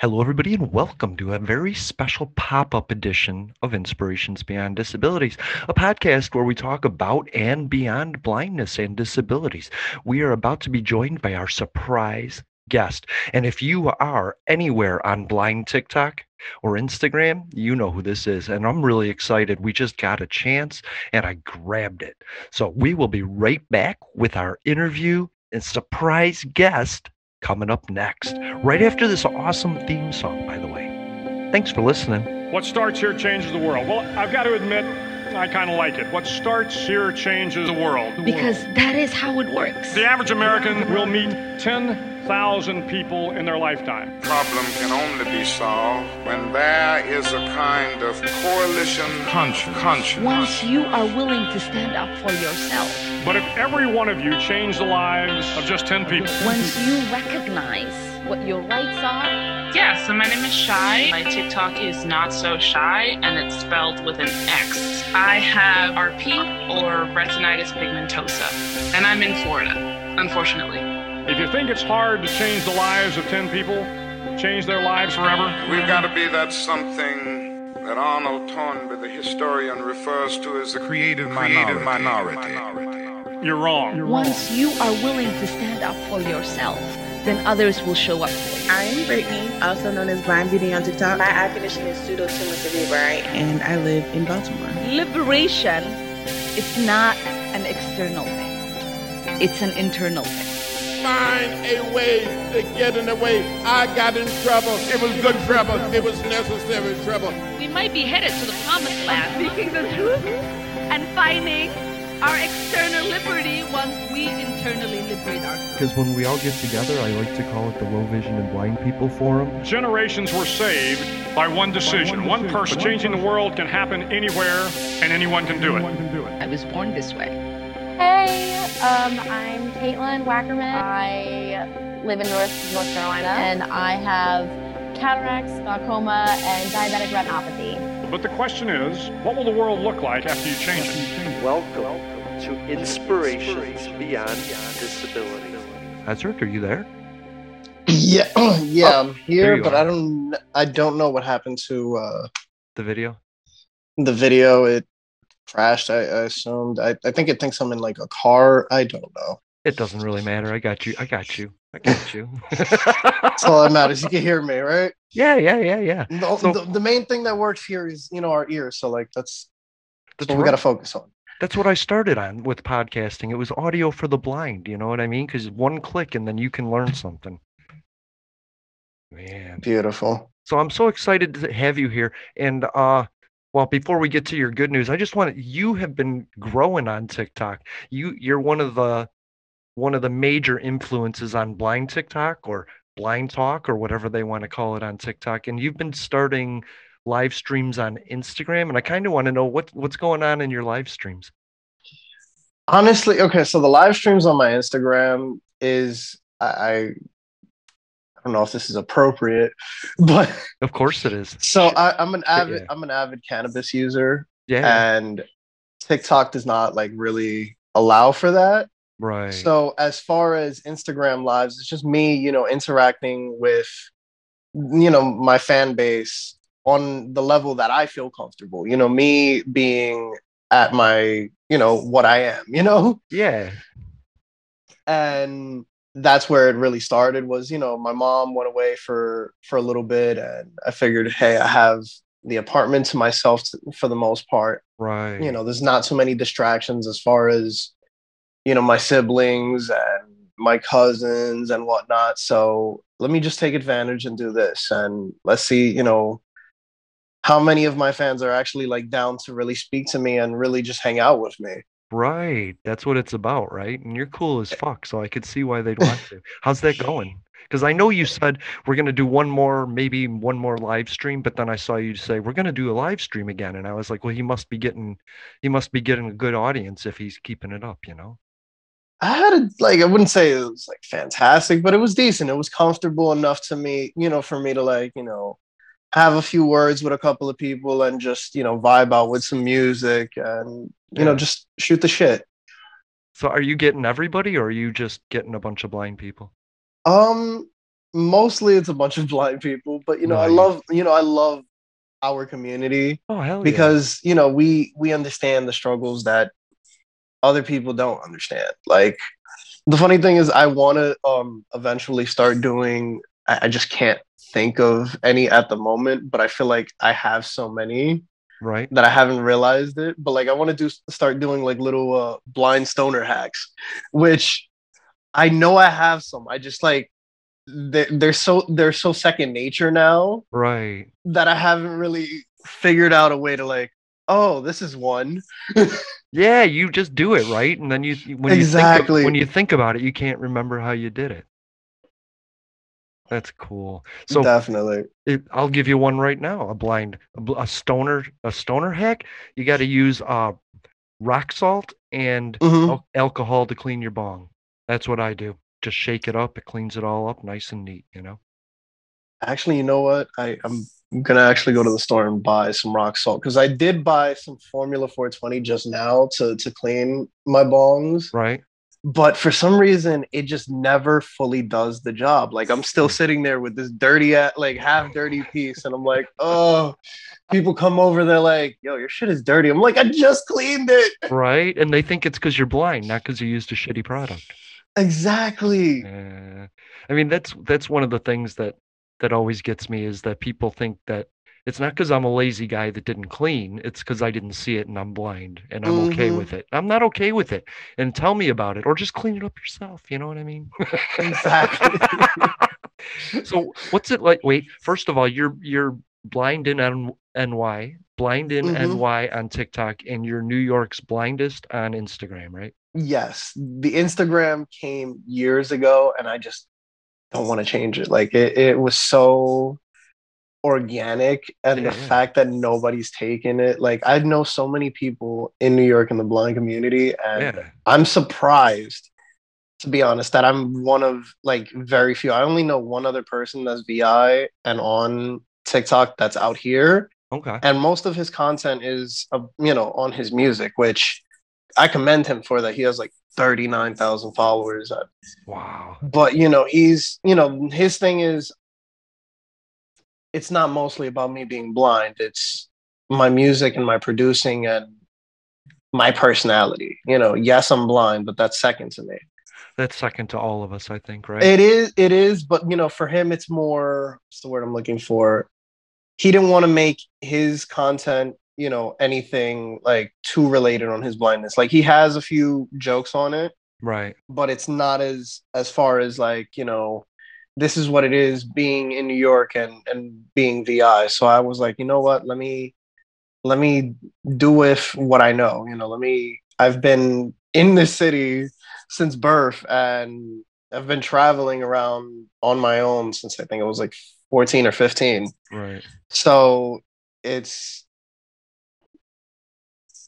Hello, everybody, and welcome to a very special pop up edition of Inspirations Beyond Disabilities, a podcast where we talk about and beyond blindness and disabilities. We are about to be joined by our surprise guest. And if you are anywhere on Blind TikTok or Instagram, you know who this is. And I'm really excited. We just got a chance and I grabbed it. So we will be right back with our interview and surprise guest coming up next, right after this awesome theme song, by the way. Thanks for listening. What starts here changes the world. Well, I've got to admit, I kind of like it. What starts here changes the world. Because that is how it works. The average American will meet 10,000 people in their lifetime. problem can only be solved when there is a kind of coalition conscience. conscience. Once you are willing to stand up for yourself, But if every one of you changed the lives of just 10 people, once you recognize what your rights are, Yeah, so my name is Shy. My TikTok is not so shy, and it's spelled with an X. I have RP or retinitis pigmentosa, and I'm in Florida, unfortunately. if you think it's hard to change the lives of 10 people, change their lives forever, We've got to be that something that Arnold Toynbee, the historian, refers to as the creative minority. you're wrong. once you are willing to stand up for yourself, then others will show up for you. I'm Brittany, also known as Blind Beauty on TikTok. My eye condition is pseudotumor cerebri, and I live in Baltimore. Liberation is not an external thing, it's an internal thing. find a way to get in the way. I got in trouble. It was good trouble. It was necessary trouble. We might be headed to the promised land, speaking the truth and finding our external liberty once we internally liberate ourselves. Because when we all get together, I like to call it the Low Vision and Blind People Forum. Generations were saved by one decision, one person. Changing the world can happen anywhere, and anyone can do it. I was born this way. Hey, um, I'm Caitlin Wackerman. I live in North North Carolina, and I have cataracts, glaucoma, and diabetic retinopathy. But the question is, what will the world look like after you change it? Welcome to Inspirations Beyond Disabilities. Hazard, are you there? Yeah, yeah, Oh, I'm here, but are. I don't, I don't know what happened to uh, The video? the video. It crashed. I, I assumed. I, I think it thinks I'm in like a car. I don't know. It doesn't really matter. I got you. I got you. I got you. That's all that matters. You can hear me, right? yeah, yeah, yeah, yeah. The, So- the, the main thing that works here is you know our ears. So like that's that's That's what we got to focus on. That's what I started on with podcasting. It was audio for the blind. You know what I mean? Because one click and then you can learn something. Man. Beautiful. So I'm so excited to have you here. And uh well, before we get to your good news, I just want to, you have been growing on TikTok. You you're one of the one of the major influences on blind TikTok or blind talk or whatever they want to call it on TikTok. And you've been starting live streams on Instagram. And I kind of want to know what what's going on in your live streams. Honestly, okay. So the live streams on my Instagram is I. I don't know if this is appropriate, but Of course it is. so I, I'm an avid yeah. I'm an avid cannabis user. Yeah. and TikTok does not like really allow for that. Right. So as far as Instagram lives, it's just me, you know, interacting with you know my fan base on the level that I feel comfortable. You know, me being at my, you know, what I am, you know? yeah. And that's where it really started was, you know, my mom went away for for a little bit and I figured, hey, I have the apartment to myself for the most part Right. you know there's not so many distractions as far as you know my siblings and my cousins and whatnot so let me just take advantage and do this and let's see you know how many of my fans are actually like down to really speak to me and really just hang out with me Right. That's what it's about, right? And you're cool as eh fuck, so I could see why they'd want to. How's that going? Because I know you said we're gonna do one more, maybe one more live stream, but then I saw you say we're gonna do a live stream again, and I was like, well, he must be getting, he must be getting a good audience if he's keeping it up, you know? I had a like i wouldn't say it was like fantastic but it was decent it was comfortable enough to me you know for me to like you know have a few words with a couple of people and just you know vibe out with some music and you know just shoot the shit So are you getting everybody, or are you just getting a bunch of blind people? Um, mostly it's a bunch of blind people, but you know, I love you know, I love our community Oh hell yeah. because you know we we understand the struggles that other people don't understand. Like the funny thing is, I want to um eventually start doing. I, I just can't think of any at the moment, but I feel like I have so many right. that I haven't realized it. But like I want to do start doing like little uh, blind stoner hacks, which I know I have some. I just like they're, they're so they're so second nature now Right. that I haven't really figured out a way to like. Oh, this is one. Yeah, you just do it, right? And then you when you Exactly. think when you think about it, you can't remember how you did it. That's cool. So Definitely. it, I'll give you one right now. A blind, a, a stoner, a stoner hack. You got to use uh, rock salt and Mhm. al- alcohol to clean your bong. That's what I do. Just shake it up. It cleans it all up, nice and neat. You know. Actually, you know what? I, I'm gonna actually go to the store and buy some rock salt because I did buy some Formula 420 just now to to clean my bongs. Right. But for some reason, it just never fully does the job. Like I'm still sitting there with this dirty, like half dirty piece, and I'm like, oh. People come over, they're like, "Yo, your shit is dirty." I'm like, "I just cleaned it." Right. And they think it's because you're blind, not because you used a shitty product. Exactly. Uh, I mean, that's that's one of the things that that always gets me is that people think that it's not because I'm a lazy guy that didn't clean. It's because I didn't see it and I'm blind and I'm okay Mhm. with it. I'm not okay with it. And tell me about it, or just clean it up yourself. You know what I mean? Exactly. so, what's it like? Wait, first of all, you're you're blind in N- NY, blind in Mhm. NY on TikTok, and you're New York's blindest on Instagram, right? yes the instagram came years ago and i just don't want to change it. Like it, it was so organic and Yeah, the fact that nobody's taken it. Like i know so many people in new york in the blind community and Yeah. i'm surprised to be honest that i'm one of like very few. I only know one other person that's vi and on tiktok that's out here. Okay. and most of his content is uh, you know on his music which i commend him for that. He has like 39,000 followers. Uh, Wow. but you know he's you know his thing is it's not mostly about me being blind. It's my music and my producing and my personality. You know yes i'm blind but that's second to me. That's second to all of us, I think, right? it is it is but you know for him it's more what's the word i'm looking for? He didn't want to make his content you know anything like too related on his blindness like he has a few jokes on it right. but it's not as as far as like you know this is what it is being in new york and and being vi so i was like you know what let me let me do with what i know you know let me i've been in this city since birth and i've been traveling around on my own since i think it was like 14 or 15 Right. so it's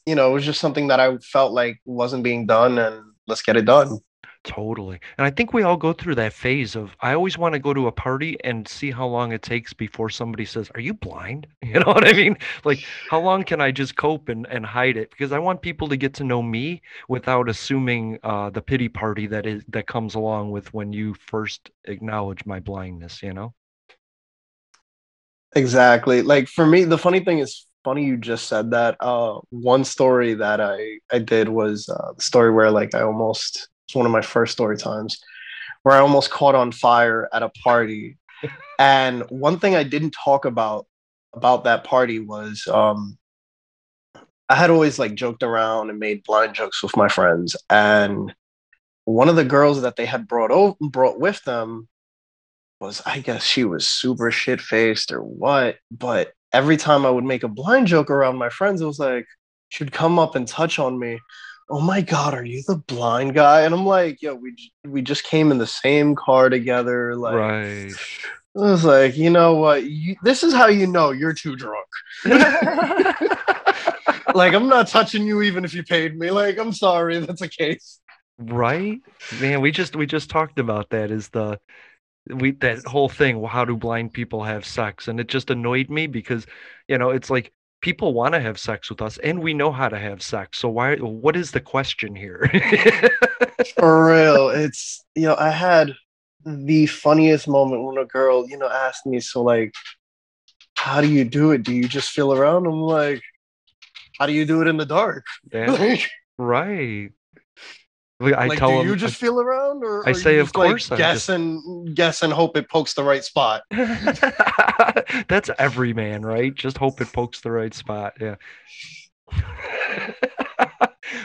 you know it was just something that i felt like wasn't being done and let's get it done Totally. And I think we all go through that phase of I always want to go to a party and see how long it takes before somebody says, Are you blind? You know what I mean? Like, how long can I just cope and, and hide it? Because I want people to get to know me without assuming uh, the pity party that is that comes along with when you first acknowledge my blindness, you know? Exactly. Like for me, the funny thing is funny you just said that. Uh one story that I I did was uh the story where like I almost it's one of my first story times where I almost caught on fire at a party. and one thing I didn't talk about about that party was um I had always like joked around and made blind jokes with my friends and one of the girls that they had brought over brought with them was I guess she was super shit faced or what, but every time I would make a blind joke around my friends, it was like she'd come up and touch on me. Oh my god, are you the blind guy? And I'm like, yo, we we just came in the same car together. Like, right. I was like, you know what? You, this is how you know you're too drunk. like, I'm not touching you even if you paid me. Like, I'm sorry, that's a case. Right? Man, we just we just talked about that is the we that whole thing, well, how do blind people have sex? And it just annoyed me because, you know, it's like people want to have sex with us and we know how to have sex. So why what is the question here? For real, it's you know, I had the funniest moment when a girl, you know, asked me, so like, how do you do it? Do you just feel around? I'm like, how do you do it in the dark? Yeah. Right. Like, I like, tell do them, you just feel around, or I say, of like, course I guess just- and guess and hope it pokes the right spot. That's every man, right? Just hope it pokes the right spot. Yeah.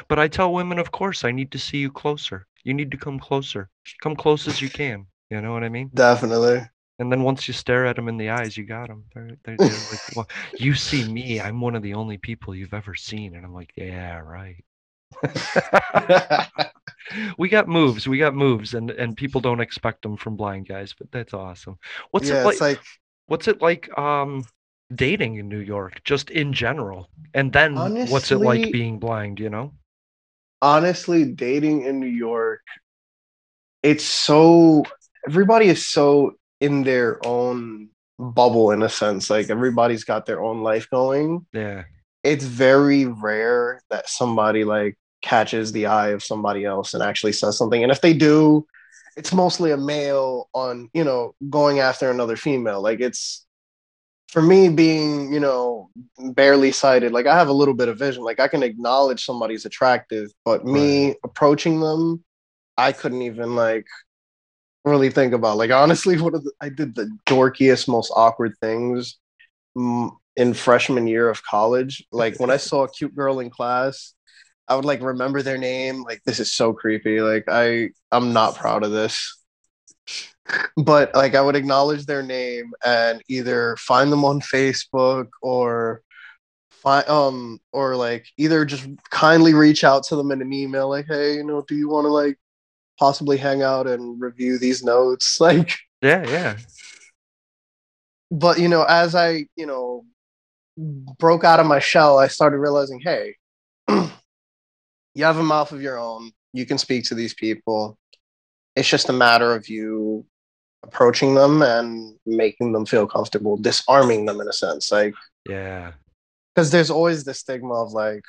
but I tell women, of course, I need to see you closer. You need to come closer. Come close as you can. You know what I mean? Definitely. And then once you stare at them in the eyes, you got them. They're, they're, they're like, well, you see me. I'm one of the only people you've ever seen. And I'm like, yeah, right. we got moves. We got moves, and and people don't expect them from blind guys. But that's awesome. What's yeah, it like? like What's it like? Um, dating in New York, just in general, and then what's it like being blind? You know? honestly, dating in New York, it's so everybody is so in their own bubble in a sense. Like everybody's got their own life going. Yeah. It's very rare that somebody like catches the eye of somebody else and actually says something. And if they do, it's mostly a male on, you know, going after another female. Like it's for me being, you know, barely sighted, like I have a little bit of vision. Like I can acknowledge somebody's attractive, but me approaching them, I couldn't even like really think about. Like honestly, one of the, I did the dorkiest, most awkward things in freshman year of college. Like when I saw a cute girl in class, I would like remember their name. Like this is so creepy. Like I I'm not proud of this. But like I would acknowledge their name and either find them on Facebook or find um or like either just kindly reach out to them in an email like hey you know do you want to like possibly hang out and review these notes like Yeah, yeah. but you know as i you know broke out of my shell i started realizing hey you have a mouth of your own you can speak to these people it's just a matter of you approaching them and making them feel comfortable disarming them in a sense like Yeah. because there's always the stigma of like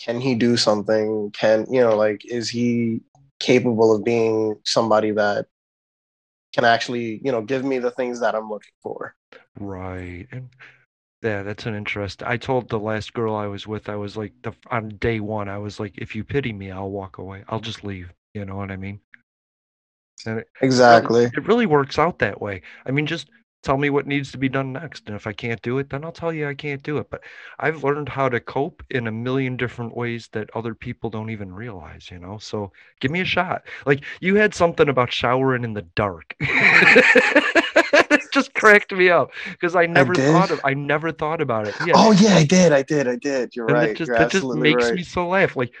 can he do something can you know like is he capable of being somebody that can actually you know give me the things that i'm looking for Right. And yeah, that's an interest. I told the last girl I was with, I was like, the on day one, I was like, if you pity me, I'll walk away. I'll just leave. You know what I mean? It, exactly it really works out that way. I mean, just tell me what needs to be done next. And if I can't do it, then I'll tell you I can't do it. But I've learned how to cope in a million different ways that other people don't even realize, you know? So give me a shot. Like you had something about showering in the dark. just cracked me up because I never did? thought of I never thought about it. Yeah. oh yeah i did i did i did you're and right that just you're that just makes right me so laugh. Like,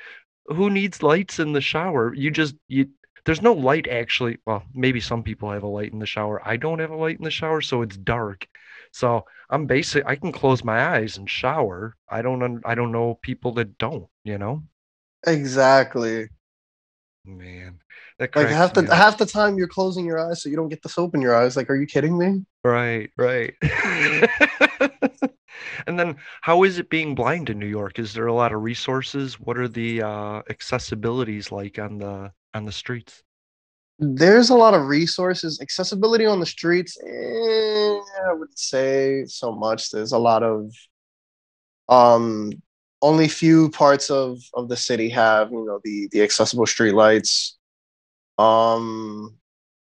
who needs lights in the shower? You just you. There's no light actually. Well, maybe some people have a light in the shower. I don't have a light in the shower, so it's dark. So I'm basic. I can close my eyes and shower. I don't. I don't know people that don't. You know, exactly man. That like half the half the time you're closing your eyes so you don't get the soap in your eyes like are you kidding me Right, right. and then, how is it being blind in New York? Is there a lot of resources? What are the uh, accessibilities like on the on the streets? there's a lot of resources accessibility on the streets eh, i would say so much there's a lot of um only few parts of of the city have you know the the accessible street lights. Um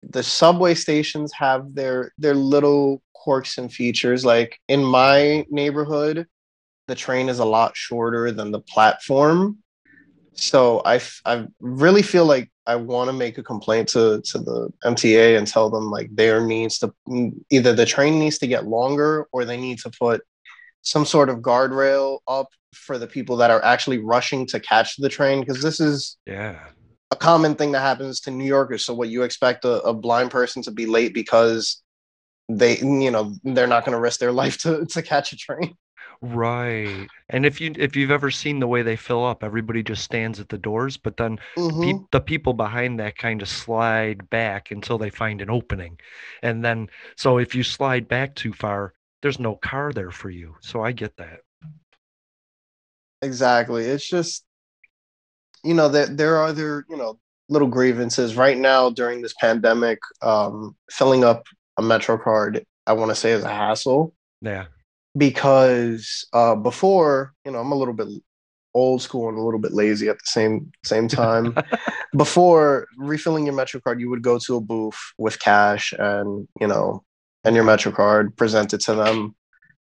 the subway stations have their their little quirks and features. Like in my neighborhood the train is a lot shorter than the platform. So I, f- I really feel like I want to make a complaint to to the MTA and tell them like there needs to either the train needs to get longer or they need to put some sort of guardrail up for the people that are actually rushing to catch the train because this is Yeah. a common thing that happens to New Yorkers. So what you expect a, a blind person to be late because they you know they're not going to risk their life to to catch a train. Right. And if you if you've ever seen the way they fill up, everybody just stands at the doors, but then Mhm. peop the people behind that kind of slide back until they find an opening. And then so if you slide back too far, there's no car there for you. So I get that. Exactly. It's just you know there there are other you know little grievances right now during this pandemic. Um, filling up a Metro card, I want to say, is a hassle. Yeah. Because uh, before, you know, I'm a little bit old school and a little bit lazy at the same same time. before refilling your Metro card, you would go to a booth with cash and you know, and your MetroCard, present it to them,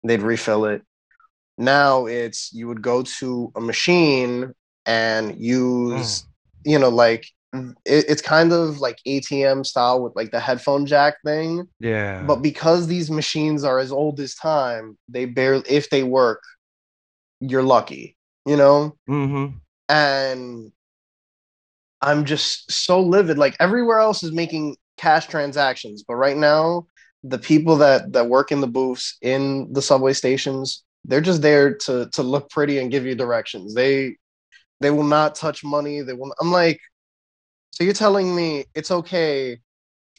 they'd refill it. Now it's you would go to a machine and use, mm. you know, like it, it's kind of like ATM style with like the headphone jack thing. Yeah. But because these machines are as old as time, they barely, if they work, you're lucky, you know? Mm-hmm. And I'm just so livid. Like everywhere else is making cash transactions, but right now, the people that that work in the booths in the subway stations, they're just there to to look pretty and give you directions. They they will not touch money. They will. I'm like, so you're telling me it's okay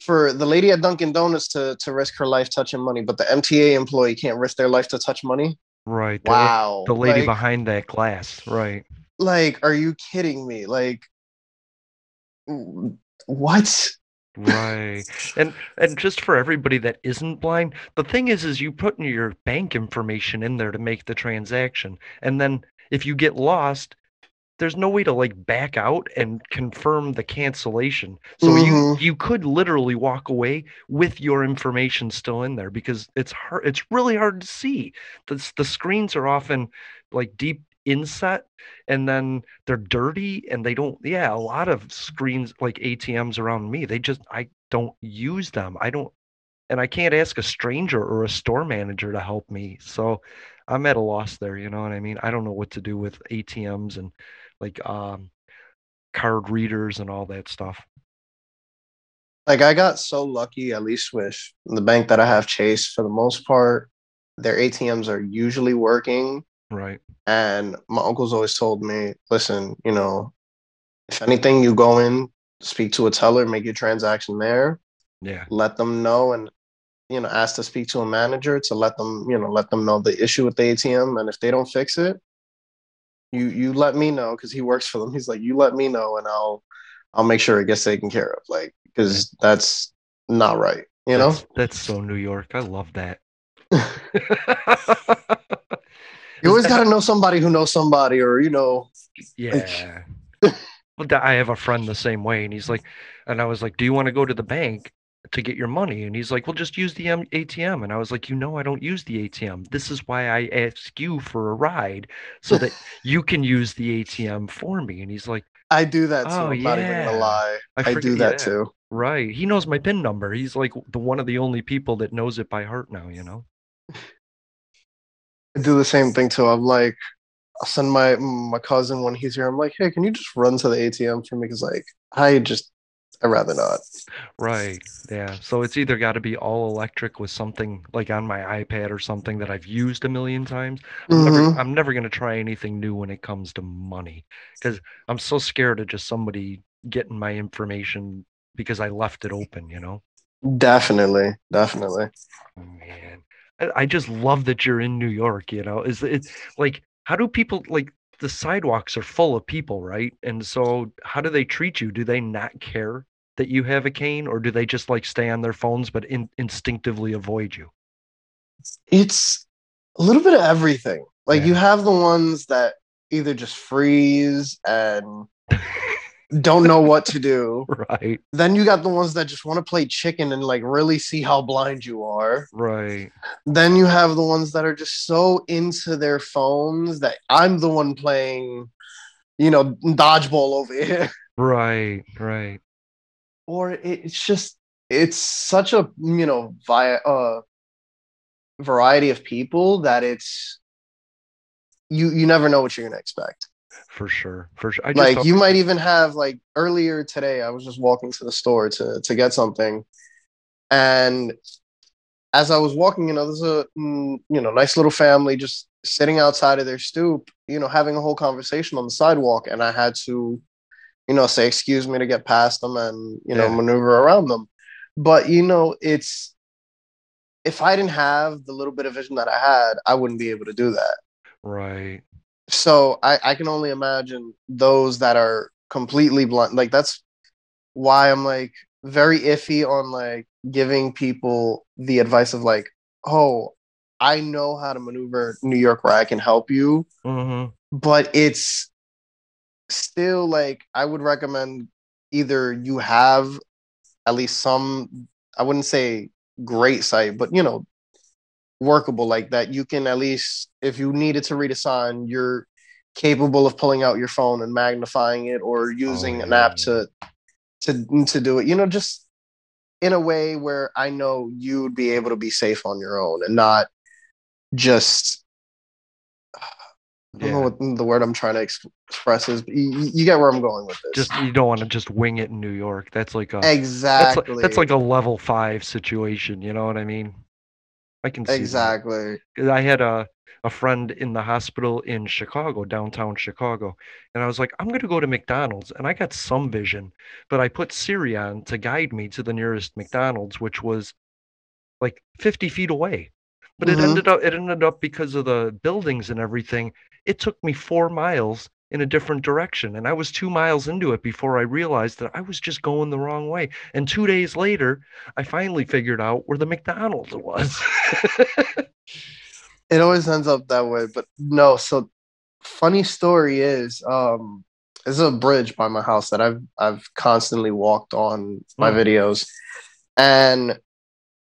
for the lady at Dunkin' Donuts to to risk her life touching money, but the MTA employee can't risk their life to touch money? Right. Wow. The, the lady like, behind that glass. Right. Like, are you kidding me? Like, what? Right and and just for everybody that isn't blind the thing is is you put in your bank information in there to make the transaction and then if you get lost there's no way to like back out and confirm the cancellation. So mm-hmm. you you could literally walk away with your information still in there because it's hard it's really hard to see. The the screens are often like deep inset and then they're dirty and they don't yeah, a lot of screens like ATMs around me, they just I don't use them. I don't and I can't ask a stranger or a store manager to help me. So I'm at a loss there, you know what I mean? I don't know what to do with ATMs and like um, card readers and all that stuff. Like I got so lucky, at least with the bank that I have, Chase. For the most part, their ATMs are usually working. Right. And my uncle's always told me, listen, you know, if anything, you go in, speak to a teller, make your transaction there. Yeah. Let them know and you know, ask to speak to a manager to let them, you know, let them know the issue with the ATM. And if they don't fix it, you you let me know because he works for them. He's like, you let me know and I'll I'll make sure it gets taken care of. Like, because that's not right. You that's, know? That's so New York. I love that. you always got to know somebody who knows somebody, or you know. Yeah. well, I have a friend the same way, and he's like, and I was like, "Do you want to go to the bank?" to get your money and he's like well just use the atm and i was like you know i don't use the atm this is why i ask you for a ride so that you can use the atm for me and he's like i do that too oh, i'm yeah. not even gonna lie i, I do that yeah. too right he knows my pin number he's like the one of the only people that knows it by heart now you know i do the same thing too i'm like I'll send my my cousin when he's here. I'm like, hey, can you just run to the ATM for me? Because like I just I'd rather not. Right. Yeah. So it's either got to be all electric with something like on my iPad or something that I've used a million times. I'm mm-hmm. never, I'm never going to try anything new when it comes to money because I'm so scared of just somebody getting my information because I left it open, you know? Definitely. Definitely. Oh, man. I, just love that you're in New York, you know? Is it like, how do people like the sidewalks are full of people, right? And so how do they treat you? Do they not care that you have a cane or do they just like stay on their phones but in, instinctively avoid you it's a little bit of everything like yeah. you have the ones that either just freeze and don't know what to do. Right. Then you got the ones that just want to play chicken and like really see how blind you are. Right. Then you have the ones that are just so into their phones that i'm the one playing you know dodgeball over here. Right right. Or it's just it's such a you know via uh variety of people that it's you you never know what you're gonna expect for sure for sure like you might even have like earlier today i was just walking to the store to to get something and as i was walking you know there's a mm, you know nice little family just sitting outside of their stoop you know having a whole conversation on the sidewalk and i had to you know, say excuse me to get past them and, you know, maneuver around them. But, you know, it's if I didn't have the little bit of vision that I had, I wouldn't be able to do that. Right. So I, I can only imagine those that are completely blind. Like that's why I'm like very iffy on like giving people the advice of like, oh, I know how to maneuver New York where I can help you, mm-hmm. but it's still like I would recommend either you have at least some I wouldn't say great sight, but you know, workable like that. You can at least if you needed to read a sign, you're capable of pulling out your phone and magnifying it or oh, using oh, an app to to to do it. You know, just in a way where I know you'd be able to be safe on your own and not just I don't yeah. know what the word I'm trying to express is, but you, you, get where I'm going with this. Just you don't want to just wing it in New York. That's like a exactly. That's like, that's like a level five situation. You know what I mean? I can see exactly. That. I had a a friend in the hospital in Chicago, downtown Chicago, and I was like, I'm gonna go to McDonald's, and I got some vision, but I put Siri on to guide me to the nearest McDonald's, which was like 50 feet away. But mm-hmm. it ended up it ended up because of the buildings and everything. It took me four miles in a different direction, and I was two miles into it before I realized that I was just going the wrong way. And two days later, I finally figured out where the McDonald's was. it always ends up that way, but no. So, funny story is, um, there's a bridge by my house that I've I've constantly walked on my mm. videos, and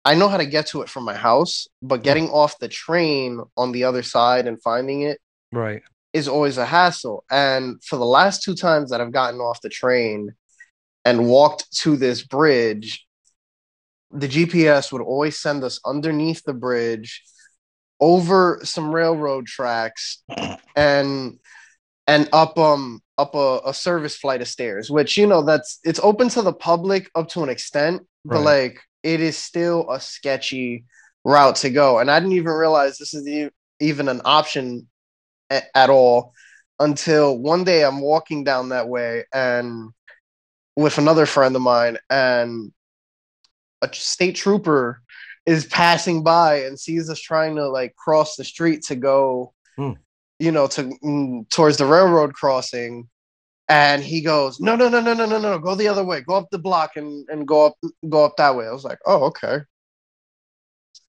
I know how to get to it from my house, but getting off the train on the other side and finding it right is always a hassle. And for the last two times that I've gotten off the train and walked to this bridge, the GPS would always send us underneath the bridge over some railroad tracks and and up um up a, a service flight of stairs which you know that's it's open to the public up to an extent but right. like it is still a sketchy route to go. And I didn't even realize this is even an option a- at all until one day I'm walking down that way and with another friend of mine, and a state trooper is passing by and sees us trying to like cross the street to go, hmm. you know, to mm, towards the railroad crossing and he goes, no, no, no, no, no, no, no, go the other way, go up the block and and go up go up that way. I was like, oh, okay.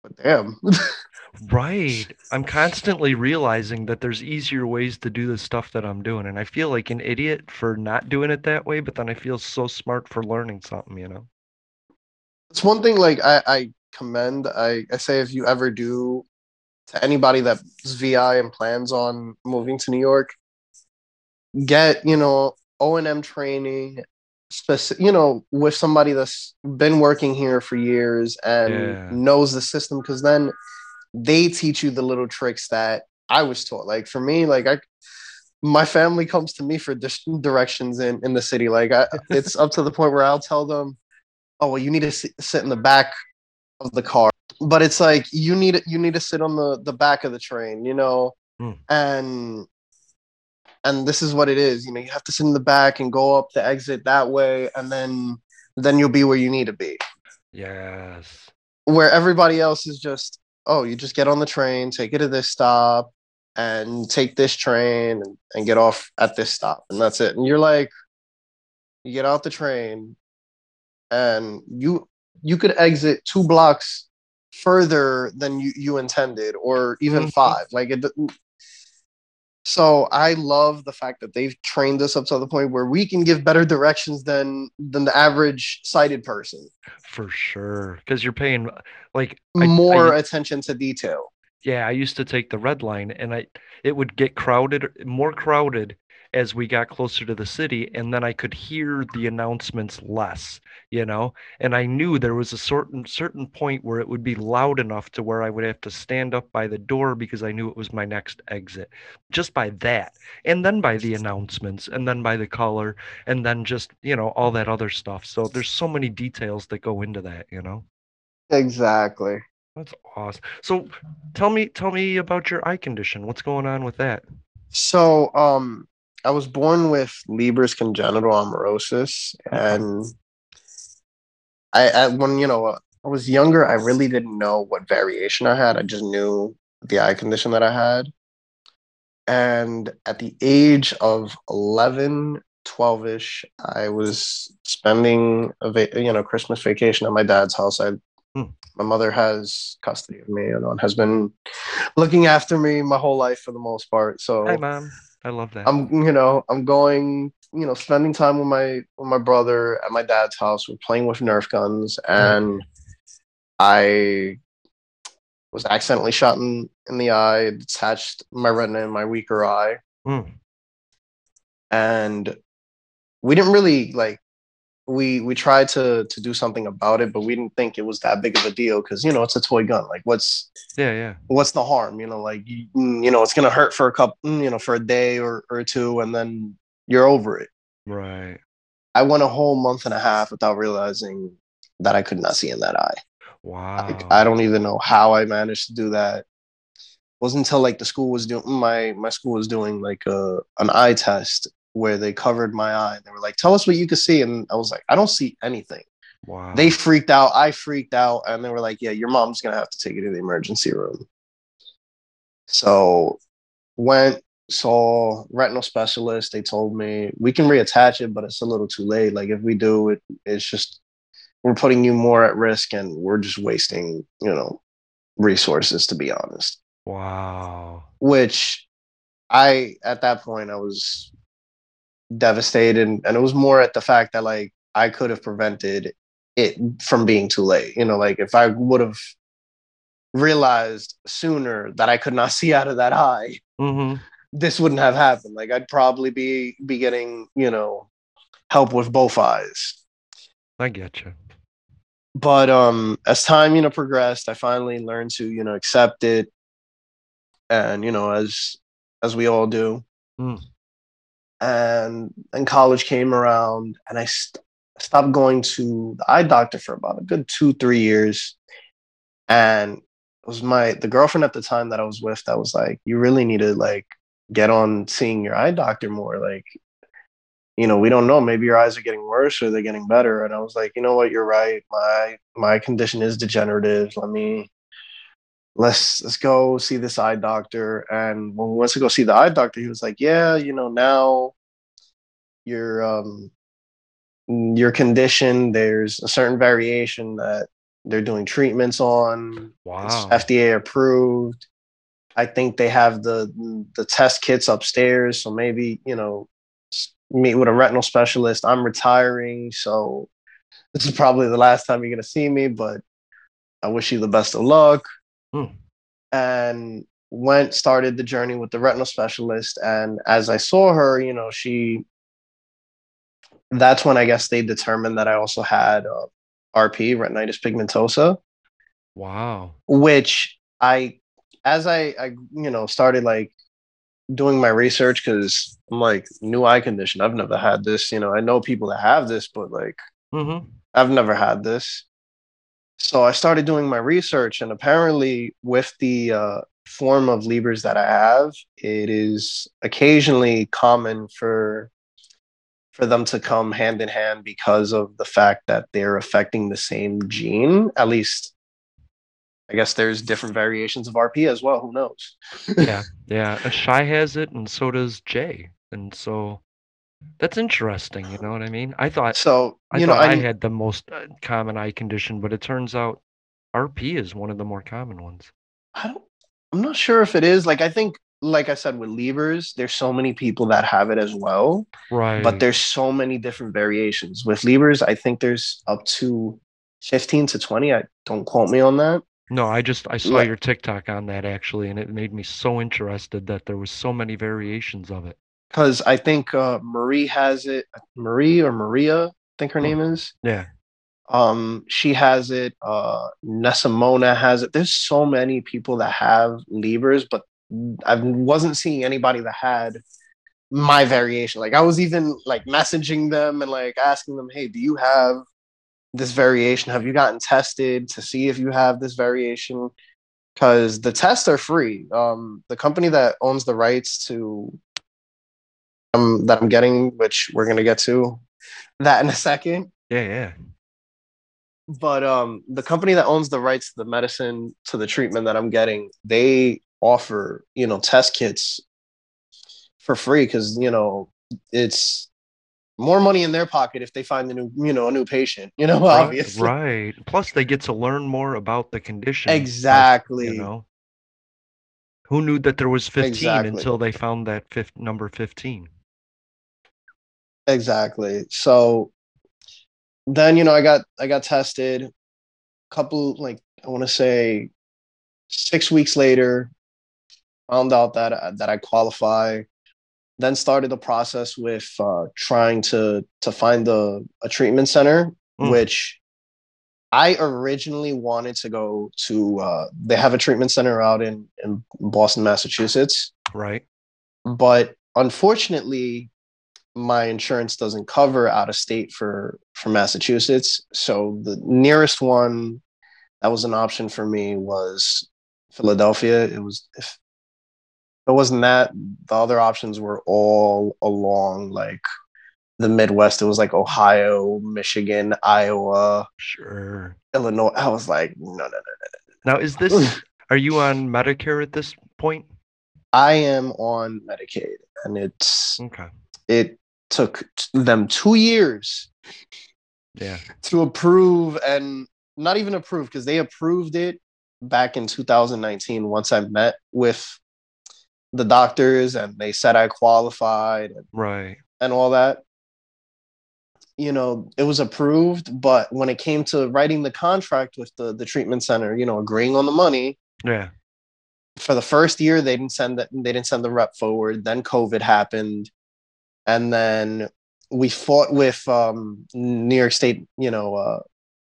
But damn. right. I'm constantly realizing that there's easier ways to do the stuff that I'm doing, and I feel like an idiot for not doing it that way. But then I feel so smart for learning something. You know. It's one thing like I, I commend. I, I say if you ever do to anybody that's VI and plans on moving to New York, get you know o&m training specific you know with somebody that's been working here for years and yeah. knows the system because then they teach you the little tricks that i was taught. Like for me like i my family comes to me for directions in, in the city. Like I, it's up to the point where i'll tell them oh well you need to sit in the back of the car. But it's like you need you need to sit on the the back of the train you know? Mm. and and this is what it is you know you have to sit in the back and go up the exit that way and then then you'll be where you need to be. Yes. Where everybody else is just oh you just get on the train take it to this stop and take this train and, and get off at this stop and that's it and you're like you get out the train and you you could exit two blocks further than you, you intended or even mm-hmm. five like it so I love the fact that they've trained us up to the point where we can give better directions than than the average sighted person. For sure, because you're paying like more I, I, attention to detail. Yeah, I used to take the red line, and I it would get crowded, more crowded as we got closer to the city and then I could hear the announcements less, you know? And I knew there was a certain certain point where it would be loud enough to where I would have to stand up by the door because I knew it was my next exit. Just by that. And then by the announcements and then by the color and then just, you know, all that other stuff. So there's so many details that go into that, you know? Exactly. That's awesome. So tell me tell me about your eye condition. What's going on with that? So um I was born with Leber's congenital amaurosis, and I, I when you know I was younger, I really didn't know what variation I had. I just knew the eye condition that I had. And at the age of 11, 12ish, I was spending a va- you know Christmas vacation at my dad's house. I Hmm. my mother has custody of me, you know, and has been looking after me my whole life for the most part. So Hi, mom. I love that. I'm you know I'm going you know spending time with my with my brother at my dad's house. We're playing with Nerf guns, and I was accidentally shot in, in the eye. It detached my retina in my weaker eye, Mm. and we didn't really like. We we tried to to do something about it, but we didn't think it was that big of a deal because you know it's a toy gun. Like what's Yeah, yeah. what's the harm? You know, like you, mm, you know it's gonna hurt for a couple, mm, you know, for a day or or two, and then you're over it. Right. I went a whole month and a half without realizing that I could not see in that eye. Wow. Like, I don't even know how I managed to do that. It wasn't until like the school was doing my my school was doing like a an eye test where they covered my eye. They were like, "Tell us what you can see," and I was like, "I don't see anything." wow. They freaked out. I freaked out, and they were like, "Yeah, your mom's gonna have to take you to the emergency room." So, went saw retinal specialist. They told me we can reattach it, but it's a little too late. Like if we do it, it's just we're putting you more at risk, and we're just wasting, you know, resources. To be honest, wow. which I at that point I was devastated, and it was more at the fact that like I could have prevented it from being too late. You know, like if I would have realized sooner that I could not see out of that eye, Mm-hmm. this wouldn't have happened. Like I'd probably be be getting, you know, help with both eyes. I get you. But um as time, you know, progressed, I finally learned to, you know, accept it. And, you know, as as we all do. Mm. And then college came around and I st- stopped going to the eye doctor for about a good two, three years. And it was my the girlfriend at the time that I was with that was like, you really need to like get on seeing your eye doctor more. Like, you know, we don't know. Maybe your eyes are getting worse or they're getting better. And I was like, you know what, you're right. My my condition is degenerative. Let me let's let's go see this eye doctor. And when we went to go see the eye doctor, he was like, Yeah, you know, now your um your condition, there's a certain variation that they're doing treatments on. It's Wow. FDA approved. I think they have the the test kits upstairs, so maybe you know meet with a retinal specialist. I'm retiring, so this is probably the last time you're gonna see me. But I wish you the best of luck. Hmm. And went started the journey with the retinal specialist, and as I saw her, you know, she. That's when I guess they determined that I also had uh, RP, retinitis pigmentosa Wow. which I as I I you know started like doing my research because I'm like new eye condition. I've never had this. You know, I know people that have this, but like Mm-hmm. I've never had this. So I started doing my research, and apparently, with the uh, form of Leber's that I have, it is occasionally common for for them to come hand in hand because of the fact that they're affecting the same gene. At least, I guess there's different variations of RP as well. Who knows? Yeah. Yeah. Shy has it, and so does Jay. And so that's interesting. You know what I mean? I thought So I you know, I, I, had the most uh, common eye condition, but it turns out RP is one of the more common ones. I don't. I'm not sure if it is. Like I think, like I said, with Leber's, there's so many people that have it as well. Right. but there's so many different variations with Leber's. I think there's up to 15 to 20. I don't quote me on that. No, I just I saw your TikTok on that actually, and it made me so interested that there was so many variations of it. Because I think uh, Marie has it. Marie or Maria, I think her Hmm. name is. Yeah. Um, she has it. Uh, Nessimona has it. There's so many people that have Leber's, but I wasn't seeing anybody that had my variation. Like I was even like messaging them and like asking them, "Hey, do you have this variation? Have you gotten tested to see if you have this variation?" Because the tests are free. Um, the company that owns the rights to um that I'm getting, which we're gonna get to that in a second Yeah, yeah. but um the company that owns the rights to the medicine to the treatment that i'm getting they offer you know test kits for free because you know it's more money in their pocket if they find a new, you know, a new patient. You know, Right, obviously. right. Plus, they get to learn more about the condition. Exactly. You know, who knew that there was 15 Exactly. until they found that fifth number 15? Exactly. So then, you know, I got I got tested. A couple like I want to say six weeks later, found out that I- that I qualify. Then started the process with uh, trying to to find a, a treatment center, Mm. which I originally wanted to go to. Uh, they have a treatment center out in in Boston, Massachusetts Right. but unfortunately my insurance doesn't cover out of state for for massachusetts so the nearest one that was an option for me was philadelphia it was if it wasn't that the other options were all along like the midwest it was like ohio michigan iowa Sure. illinois i was like no no no no. Now, is this, are you on Medicare at this point? i am on medicaid and it's Okay. it took them two years Yeah. to approve and not even approve because they approved it back in 2019 once I met with the doctors and they said I qualified and, Right. and all that. You know, it was approved, but when it came to writing the contract with the, the treatment center, you know, agreeing on the money, Yeah. for the first year they didn't send that they didn't send the rep forward then covid happened and then we fought with um new york state you know uh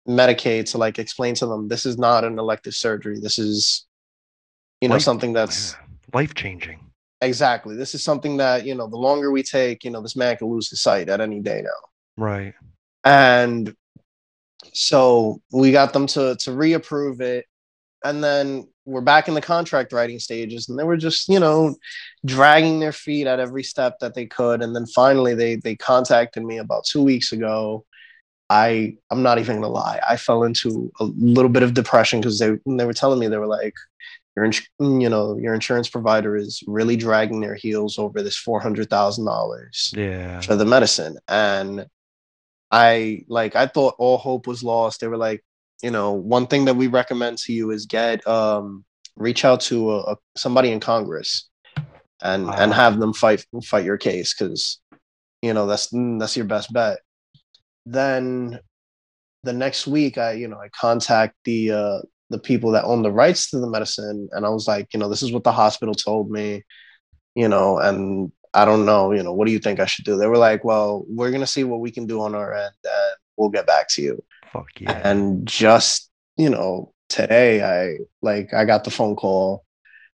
medicaid to like explain to them this is not an elective surgery this is you know Life- something that's Life changing. exactly this is something that you know the longer we take you know this man could lose his sight at any day now Right. and so we got them to to reapprove it and then we're back in the contract writing stages and they were just you know dragging their feet at every step that they could and then finally they they contacted me about two weeks ago. I i'm not even gonna lie i fell into a little bit of depression because they they were telling me they were like your ins- you know your insurance provider is really dragging their heels over this four hundred thousand dollars Yeah. for the medicine. And i like i thought all hope was lost. They were like you know one thing that we recommend to you is get um reach out to a, a somebody in congress and and have them fight fight your case because you know that's that's your best bet. Then the next week i you know i contact the uh the people that own the rights to the medicine and i was like you know this is what the hospital told me you know and i don't know you know what do you think i should do? They were like well we're going to see what we can do on our end and we'll get back to you Fuck yeah. and just you know today i like i got the phone call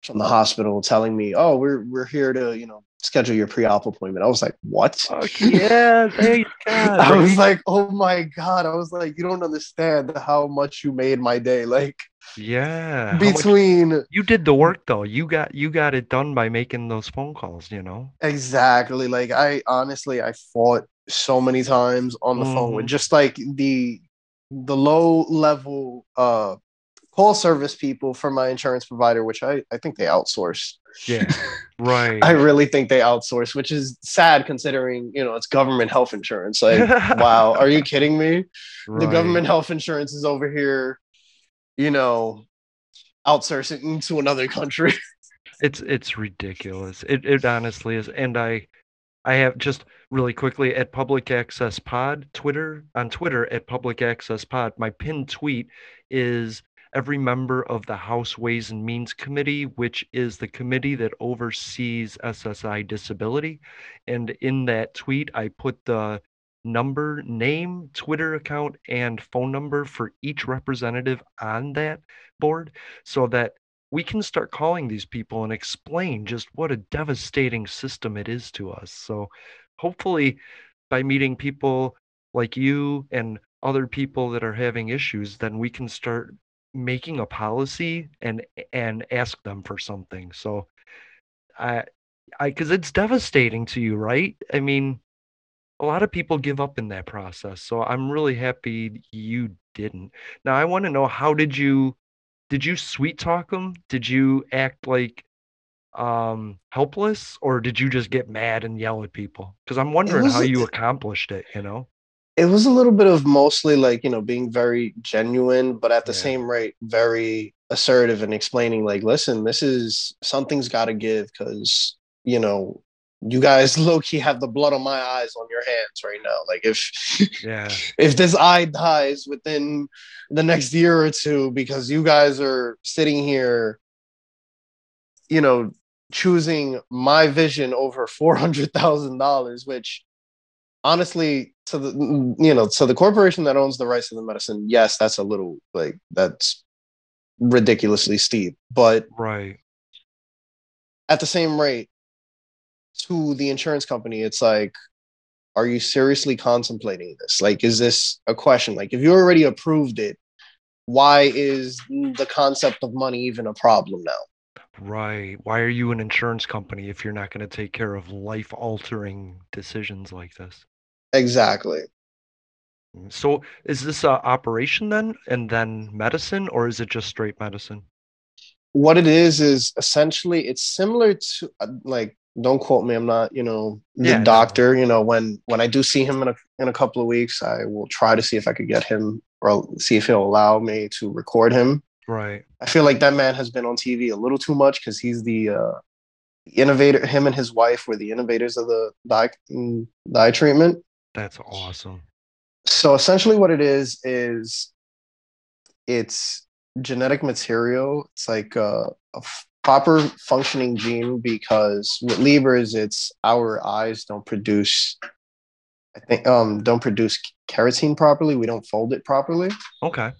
from the hospital telling me oh we're we're here to you know schedule your pre-op appointment i was like what Fuck yeah. Thank God. I was like, oh my God. I was like, you don't understand how much you made my day. Like yeah. How much- between you did the work though. You got you got it done by making those phone calls, you know? exactly like I honestly I fought so many times on the phone with Mhm. just like the the low level uh call service people for my insurance provider, which I, I think they outsource. Yeah. Right. I really think they outsource, which is sad considering, you know, it's government health insurance. Like, wow, are you kidding me? the government health insurance is over here, you know, outsourcing to another country. it's it's ridiculous it it honestly is and i i have just really quickly at public access pod twitter on twitter at public access pod my pinned tweet is every member of the house ways and means committee which is the committee that oversees ssi disability and in that tweet i put the number name twitter account and phone number for each representative on that board so that we can start calling these people and explain just what a devastating system it is to us. So, hopefully, by meeting people like you and other people that are having issues, then we can start making a policy and and ask them for something. So, I, I, because it's devastating to you, right? I mean, a lot of people give up in that process. So I'm really happy you didn't. Now I want to know how did you did you sweet talk them? Did you act like um helpless or did you just get mad and yell at people? Because I'm wondering how you accomplished it, you know? it was a little bit of mostly like you know being very genuine but at the Yeah. same rate very assertive and explaining like listen this is something's got to give because you know you guys low-key have the blood on my eyes on your hands right now like if Yeah. if this eye dies within the next year or two because you guys are sitting here you know choosing my vision over $400,000 which honestly to the you know so the corporation that owns the rights to the medicine yes that's a little like that's ridiculously steep but Right. at the same rate to the insurance company it's like are you seriously contemplating this? Like is this a question? Like if you already approved it why is the concept of money even a problem now Right. Why are you an insurance company if you're not going to take care of life altering decisions like this? exactly So is this a operation then and then medicine or is it just straight medicine? what it is is essentially it's similar to uh, like don't quote me i'm not you know the Yeah, no. doctor you know when when i do see him in a in a couple of weeks i will try to see if i could get him or see if he'll allow me to record him Right. i feel like that man has been on tv a little too much because he's the uh innovator him and his wife were the innovators of the dye, mm, dye treatment That's awesome. so essentially what it is is it's genetic material it's like a, a f- proper functioning gene because with Leber's it's our eyes don't produce i think um don't produce keratin properly we don't fold it properly Okay.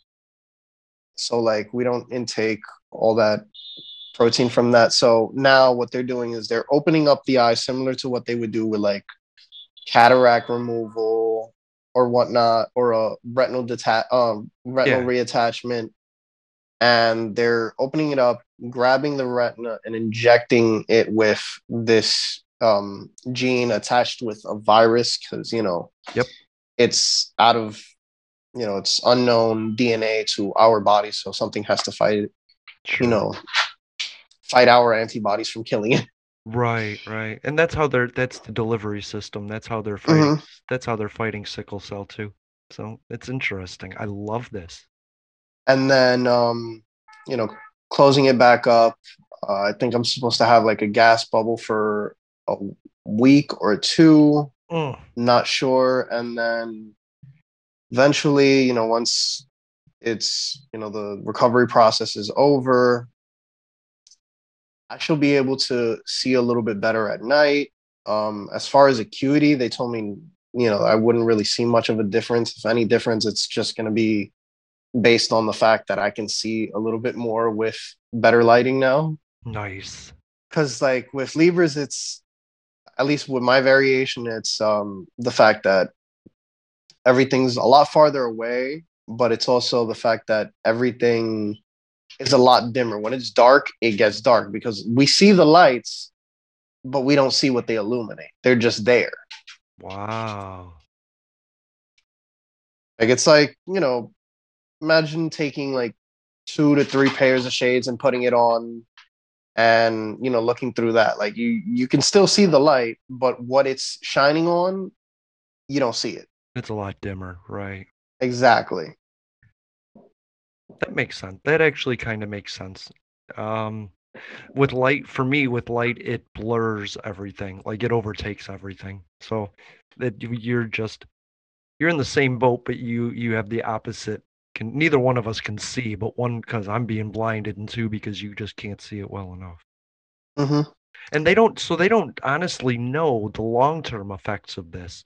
So like we don't intake all that protein from that so now what they're doing is they're opening up the eye similar to what they would do with like cataract removal or whatnot or a retinal deta- um retinal Yeah. reattachment and they're opening it up grabbing the retina and injecting it with this um gene attached with a virus because you know Yep. it's out of you know it's unknown dna to our body so something has to fight it Sure. you know fight our antibodies from killing it Right, right. And that's how they're that's the delivery system. That's how they're fighting Mhm. that's how they're fighting sickle cell too. So it's interesting. I love this. and then um you know closing it back up uh, i think i'm supposed to have like a gas bubble for a week or two Mm, not sure and then eventually you know once it's you know the recovery process is over i shall be able to see a little bit better at night. Um as far as acuity they told me you know i wouldn't really see much of a difference. If any difference it's just going to be based on the fact that i can see a little bit more with better lighting now. Nice. because like with Leber's it's at least with my variation it's um the fact that everything's a lot farther away but it's also the fact that everything is a lot dimmer. When it's dark it gets dark because we see the lights but we don't see what they illuminate. They're just there. Wow. like it's like you know imagine taking like two to three pairs of shades and putting it on and you know looking through that. Like you you can still see the light but what it's shining on you don't see it It's a lot dimmer, right? exactly That makes sense. That actually kind of makes sense. Um, with light, for me, with light, it blurs everything. Like it overtakes everything. So that you- you're just you're in the same boat, but you you have the opposite. Can neither one of us can see, but one because I'm being blinded, and two because you just can't see it well enough. hmm And they don't. So they don't honestly know the long term effects of this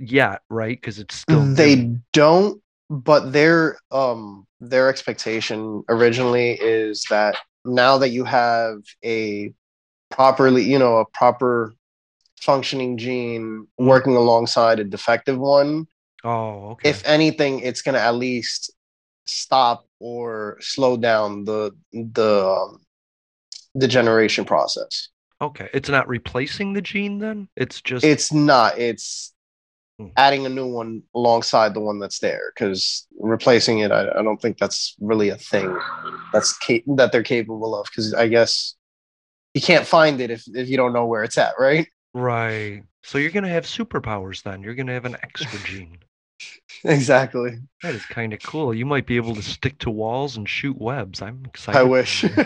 yet, right? Because it's still new. they don't but their um their expectation originally is that now that you have a properly you know a proper functioning gene working alongside a defective one Oh, okay. if anything it's going to at least stop or slow down the the um, degeneration process Okay, it's not replacing the gene then? It's just it's not it's. Hmm. adding a new one alongside the one that's there because replacing it I, I don't think that's really a thing that's ca- that they're capable of because i guess you can't find it if if you don't know where it's at, right? Right. So you're gonna have superpowers then. You're gonna have an extra gene. Exactly. That is kind of cool. You might be able to stick to walls and shoot webs. I'm excited. I wish.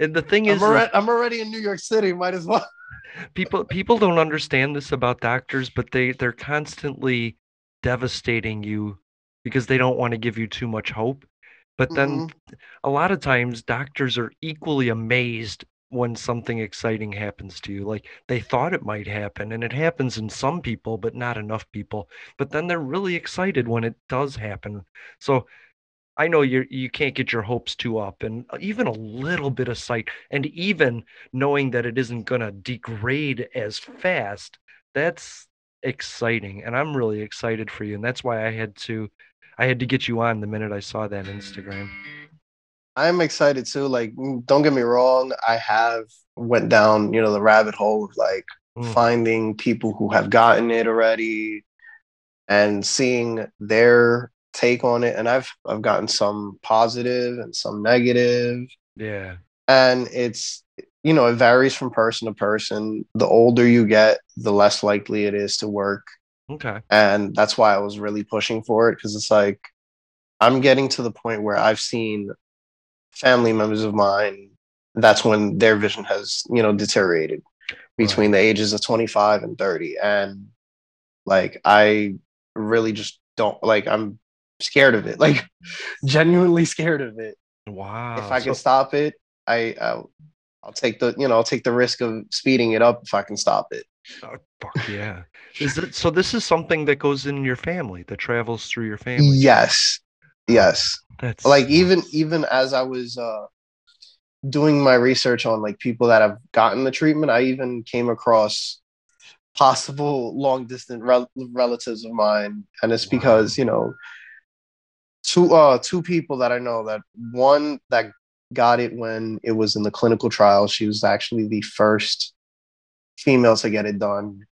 And the thing is, I'm, is already, I'm already in New York City. Might as well. People people don't understand this about doctors, but they they're constantly devastating you because they don't want to give you too much hope. But then mm-hmm. a lot of times doctors are equally amazed when something exciting happens to you. Like they thought it might happen and it happens in some people, but not enough people. But then they're really excited when it does happen. So I know you you can't get your hopes too up and uh, even a little bit of sight and even knowing that it isn't going to degrade as fast that's exciting and I'm really excited for you and that's why I had to I had to get you on the minute I saw that Instagram. I'm excited too. Like, mm, don't get me wrong. I have went down, you know, the rabbit hole of like Mm. finding people who have gotten it already and seeing their take on it. And I've I've gotten some positive and some negative. Yeah. And it's you know, it varies from person to person. The older you get, the less likely it is to work. Okay. And that's why I was really pushing for it because it's like I'm getting to the point where I've seen family members of mine. That's when their vision has, you know, deteriorated between the ages of 25 and 30. And like, I really just don't like, I'm scared of it, like, genuinely scared of it. Wow. if I can So- stop it, I, I'll, I'll take the, you know, I'll take the risk of speeding it up if I can stop it. Oh, fuck yeah. Is it so this is something that goes in your family, that travels through your family? Yes. Yes. That's like even even as I was uh doing my research on like people that have gotten the treatment, I even came across possible long distance rel- relatives of mine, and it's because you know two uh two people that I know that one that got it when it was in the clinical trial. She was actually the first female to get it done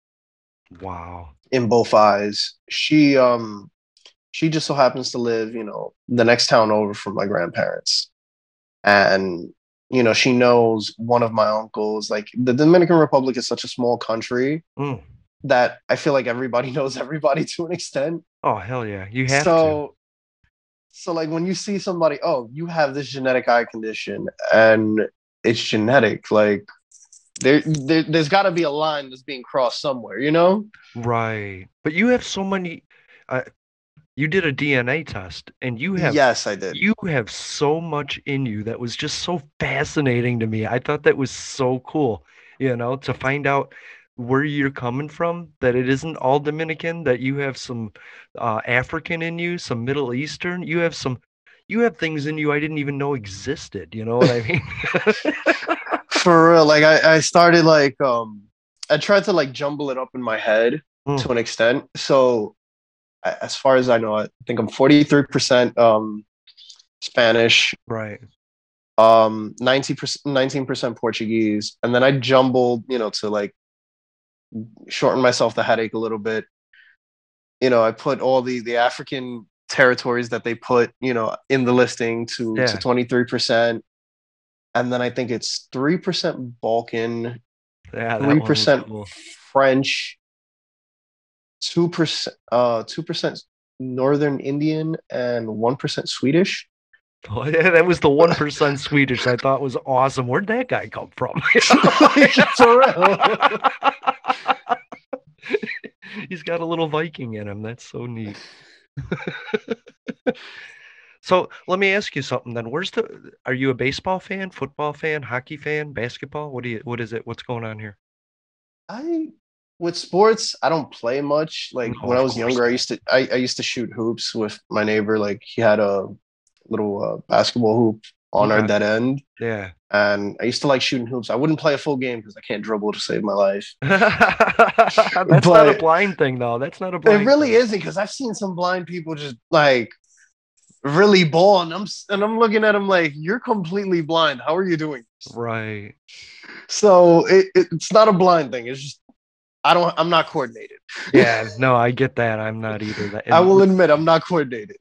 Wow. in both eyes. She um she just so happens to live, you know, the next town over from my grandparents. And you know, she knows one of my uncles. Like the Dominican Republic is such a small country Mm. that I feel like everybody knows everybody to an extent. Oh hell yeah. You have so so like when you see somebody, oh, you have this genetic eye condition and it's genetic, like there, there there's got to be a line that's being crossed somewhere, you know? Right. But you have so many uh, you did a DNA test and you have Yes, I did. you have so much in you that was just so fascinating to me. I thought that was so cool, you know, to find out where you're coming from, that it isn't all Dominican, that you have some uh, African in you, some Middle Eastern, you have some you have things in you I didn't even know existed, you know what I mean? for real like I, I started like um i tried to like jumble it up in my head Mm. to an extent so as far as i know i think i'm 43% um spanish right. um 90% 19% portuguese and then i jumbled you know to like shorten myself the headache a little bit you know i put all the the african territories that they put you know in the listing to Yeah. to 23% and then i think it's 3% balkan Yeah, 3% cool. French, two percent uh two percent Northern Indian, and one percent Swedish. Oh, yeah, that was the one percent Swedish I thought was awesome. Where'd that guy come from? He's got a little Viking in him. That's so neat. so let me ask you something then. Where's the are you a baseball fan, football fan, hockey fan, basketball? What do you what is it? What's going on here? I with sports, I don't play much. Like No, when I was course younger, I used to I, I used to shoot hoops with my neighbor. Like he had a little uh, basketball hoop on our dead end, Yeah. and I used to like shooting hoops. I wouldn't play a full game because I can't dribble to save my life. That's not a blind thing though. That's not a blind It really thing. isn't because I've seen some blind people just like really ball, and I'm and I'm looking at them like you're completely blind. How are you doing? this?" Right. So it, it, it's not a blind thing. It's just I don't. I'm not coordinated. Yeah, no, I get that. I'm not either. That I will admit I'm not coordinated.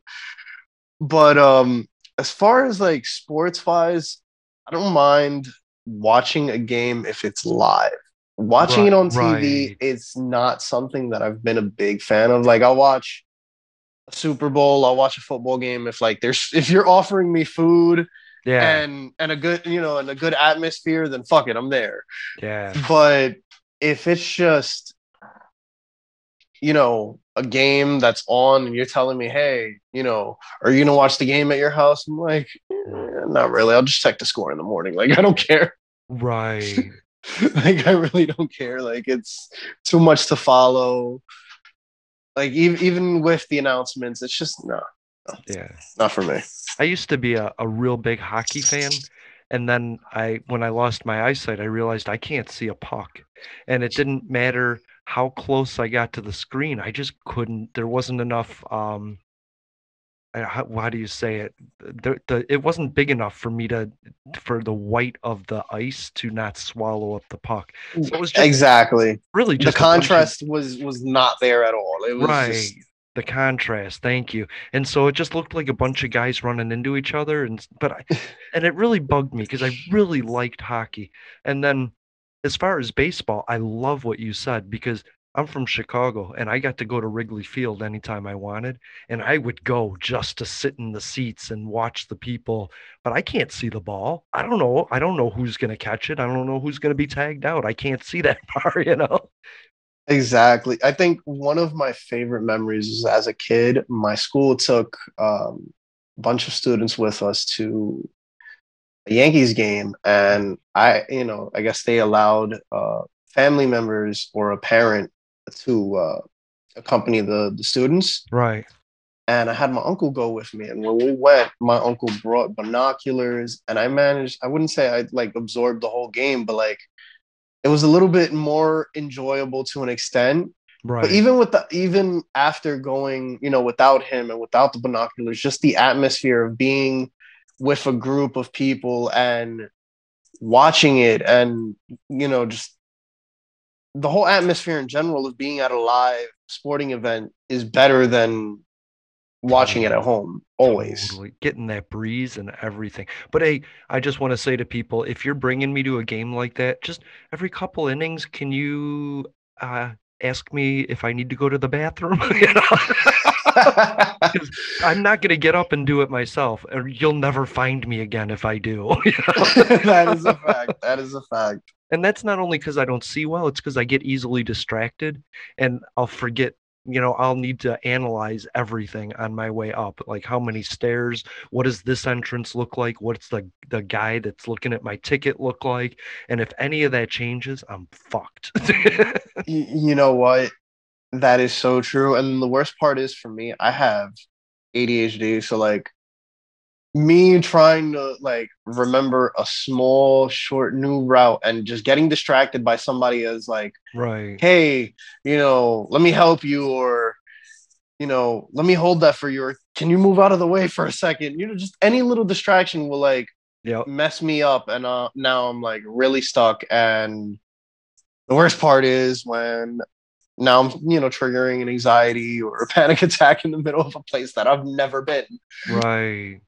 But um, as far as like sports wise, I don't mind watching a game if it's live. Watching it on TV, right. it's not something that I've been a big fan of. Like I'll watch a Super Bowl, I'll watch a football game if like there's if you're offering me food Yeah, and and a good you know and a good atmosphere, then fuck it, I'm there. yeah, But if it's just you know a game that's on and you're telling me, hey, you know, are you gonna watch the game at your house? I'm like, eh, not really. I'll just check the score in the morning. Like I don't care. right. like I really don't care. Like it's too much to follow. Like even even with the announcements, it's just no, Yeah. not for me. I used to be a, a real big hockey fan. And then I when I lost my eyesight, I realized I can't see a puck. And it didn't matter how close I got to the screen. I just couldn't there wasn't enough um how, how do you say it? The, the it wasn't big enough for me to for the white of the ice to not swallow up the puck. So it was just Exactly. really The just a bunch of- contrast was was not there at all. It was right just the contrast thank you and so it just looked like a bunch of guys running into each other and but i and it really bugged me because i really liked hockey and then as far as baseball i love what you said because i'm from chicago and i got to go to wrigley field anytime i wanted and i would go just to sit in the seats and watch the people but i can't see the ball i don't know i don't know who's going to catch it i don't know who's going to be tagged out i can't see that far you know Exactly. I think one of my favorite memories is as a kid, my school took um, a bunch of students with us to a Yankees game, and I, you know, I guess they allowed uh, family members or a parent to uh, accompany the the students. right And I had my uncle go with me, and when we went, my uncle brought binoculars, and I managed. I wouldn't say I like absorbed the whole game, but like it was a little bit more enjoyable to an extent. right But even with the even after going, you know, without him and without the binoculars, just the atmosphere of being with a group of people and watching it and you know, just the whole atmosphere in general of being at a live sporting event is better than watching it at home always. Totally. Getting that breeze and everything. But hey, I just want to say to people, if you're bringing me to a game like that, just every couple innings, can you uh, ask me if I need to go to the bathroom? You know? I'm not going to get up and do it myself, or you'll never find me again if I do. you know? that is a fact. That is a fact. and that's not only because I don't see well, it's because I get easily distracted and I'll forget. You know, I'll need to analyze everything on my way up. Like how many stairs, what does this entrance look like? What's the the guy that's looking at my ticket look like? And if any of that changes, I'm fucked. You know what? That is so true. And the worst part is for me, I have ADHD. So like me trying to like remember a small, short new route and just getting distracted by somebody as like, right. hey, you know, let me help you or you know, let me hold that for you or can you move out of the way for a second? You know, just any little distraction will like Yep. mess me up and uh, now I'm like really stuck and the worst part is when now I'm you know triggering an anxiety or a panic attack in the middle of a place that I've never been. Right.